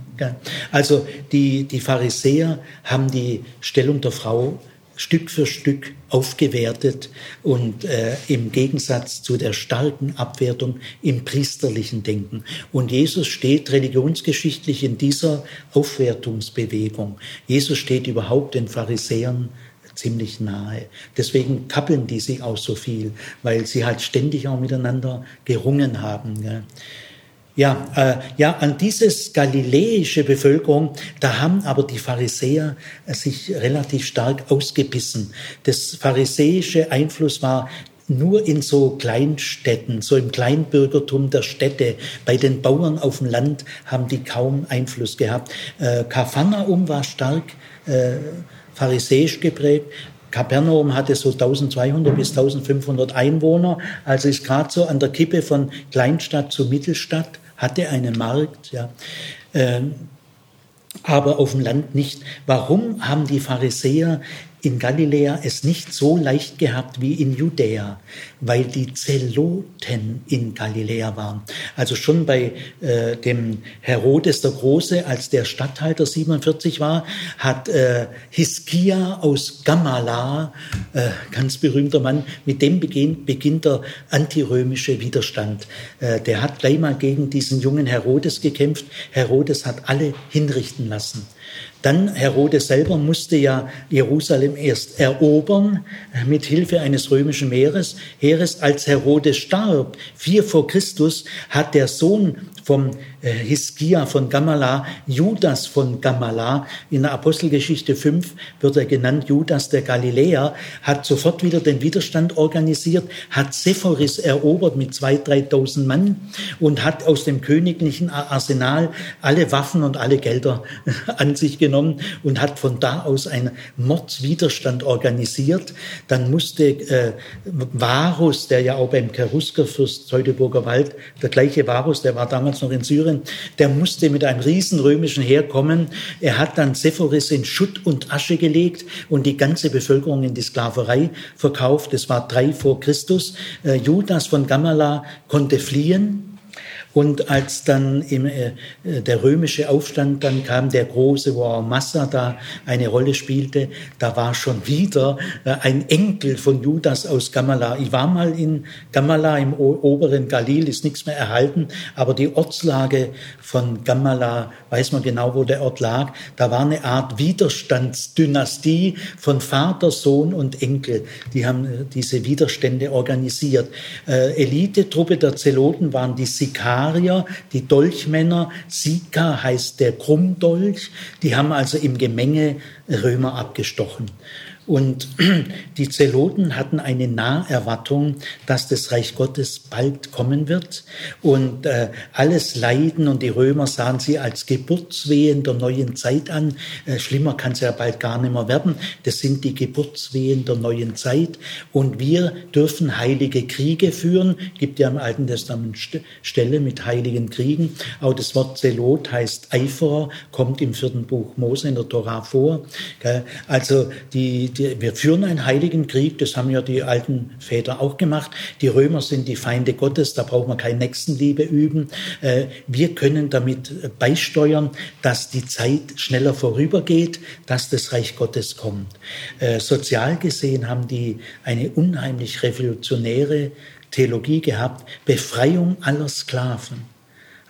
Also die, die Pharisäer haben die Stellung der Frau Stück für Stück aufgewertet und äh, im Gegensatz zu der starken Abwertung im priesterlichen Denken. Und Jesus steht religionsgeschichtlich in dieser Aufwertungsbewegung. Jesus steht überhaupt den Pharisäern ziemlich nahe. Deswegen kappeln die sich auch so viel, weil sie halt ständig auch miteinander gerungen haben. Ja. Ja, äh, ja, an dieses galiläische Bevölkerung, da haben aber die Pharisäer äh, sich relativ stark ausgebissen. Das pharisäische Einfluss war nur in so Kleinstädten, so im Kleinbürgertum der Städte. Bei den Bauern auf dem Land haben die kaum Einfluss gehabt. Äh, Kapharnaum war stark äh, pharisäisch geprägt. Kapernaum hatte so 1200 bis 1500 Einwohner, also ist gerade so an der Kippe von Kleinstadt zu Mittelstadt, hatte einen Markt, ja. Ähm, aber auf dem Land nicht. Warum haben die Pharisäer in Galiläa es nicht so leicht gehabt wie in Judäa, weil die Zeloten in Galiläa waren. Also schon bei äh, dem Herodes der Große, als der Statthalter 47 war, hat äh, Hiskia aus Gamala, äh, ganz berühmter Mann, mit dem beginnt, beginnt der antirömische Widerstand. Äh, der hat gleich mal gegen diesen jungen Herodes gekämpft. Herodes hat alle hinrichten lassen. Dann Herodes selber musste ja Jerusalem erst erobern mit Hilfe eines römischen Meeres, Heeres. Als Herodes starb, vier vor Christus, hat der Sohn vom äh, Hiskia von Gamala, Judas von Gamala. In der Apostelgeschichte 5 wird er genannt, Judas der Galiläer, hat sofort wieder den Widerstand organisiert, hat Sephoris erobert mit zwei, dreitausend Mann und hat aus dem königlichen Arsenal alle Waffen und alle Gelder an sich genommen und hat von da aus einen Mordswiderstand organisiert. Dann musste äh, Varus, der ja auch beim Cheruskerfürst Teutoburger Wald, der gleiche Varus, der war damals noch in Syrien, der musste mit einem riesen römischen Heer kommen. Er hat dann Sephoris in Schutt und Asche gelegt und die ganze Bevölkerung in die Sklaverei verkauft. Das war drei vor Christus. Äh, Judas von Gamala konnte fliehen und als dann im, äh, der römische Aufstand dann kam, der große, wo auch Massa da eine Rolle spielte, da war schon wieder äh, ein Enkel von Judas aus Gamala. Ich war mal in Gamala im oberen Galil, ist nichts mehr erhalten, aber die Ortslage von Gamala, weiß man genau, wo der Ort lag, da war eine Art Widerstandsdynastie von Vater, Sohn und Enkel. Die haben äh, diese Widerstände organisiert. Äh, Elitetruppe der Zeloten waren die Sikar Vegetarier, die Dolchmänner, Sika heißt der Krummdolch, die haben also im Gemenge Römer abgestochen. Und die Zeloten hatten eine Naherwartung, dass das Reich Gottes bald kommen wird. Und äh, alles Leiden und die Römer sahen sie als Geburtswehen der neuen Zeit an. Äh, schlimmer kann es ja bald gar nicht mehr werden. Das sind die Geburtswehen der neuen Zeit. Und wir dürfen heilige Kriege führen. Gibt ja im Alten Testament Stelle mit heiligen Kriegen. Auch das Wort Zelot heißt Eiferer, kommt im vierten Buch Mose in der Tora vor. Also die, die, wir führen einen heiligen Krieg, das haben ja die alten Väter auch gemacht. Die Römer sind die Feinde Gottes, da braucht man keine Nächstenliebe üben. Äh, wir können damit beisteuern, dass die Zeit schneller vorübergeht, dass das Reich Gottes kommt. Äh, sozial gesehen haben die eine unheimlich revolutionäre Theologie gehabt, Befreiung aller Sklaven.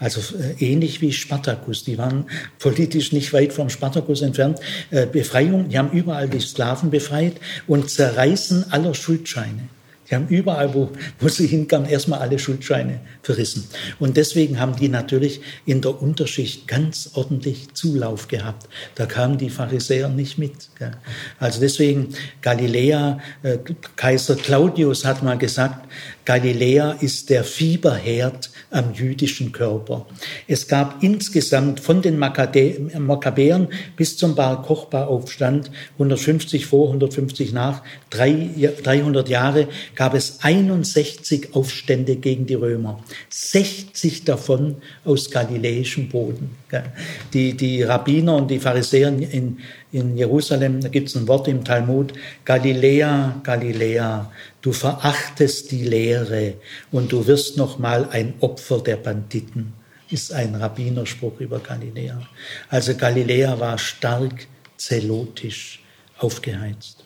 Also äh, ähnlich wie Spartacus. Die waren politisch nicht weit vom Spartacus entfernt. Äh, Befreiung, die haben überall die Sklaven befreit und Zerreißen aller Schuldscheine. Die haben überall, wo, wo sie hinkamen, erstmal alle Schuldscheine verrissen. Und deswegen haben die natürlich in der Unterschicht ganz ordentlich Zulauf gehabt. Da kamen die Pharisäer nicht mit. Also deswegen Galiläa, äh, Kaiser Claudius hat mal gesagt, Galiläa ist der Fieberherd am jüdischen Körper. Es gab insgesamt von den Makkabäern bis zum Bar Kochba Aufstand 150 vor, 150 nach, 300 Jahre gab es 61 Aufstände gegen die Römer. 60 davon aus galiläischem Boden. Die, die Rabbiner und die Pharisäer in, in Jerusalem, da gibt es ein Wort im Talmud, Galiläa, Galiläa, du verachtest die Lehre und du wirst noch mal ein Opfer der Banditen, ist ein Rabbinerspruch über Galiläa. Also Galiläa war stark zelotisch aufgeheizt.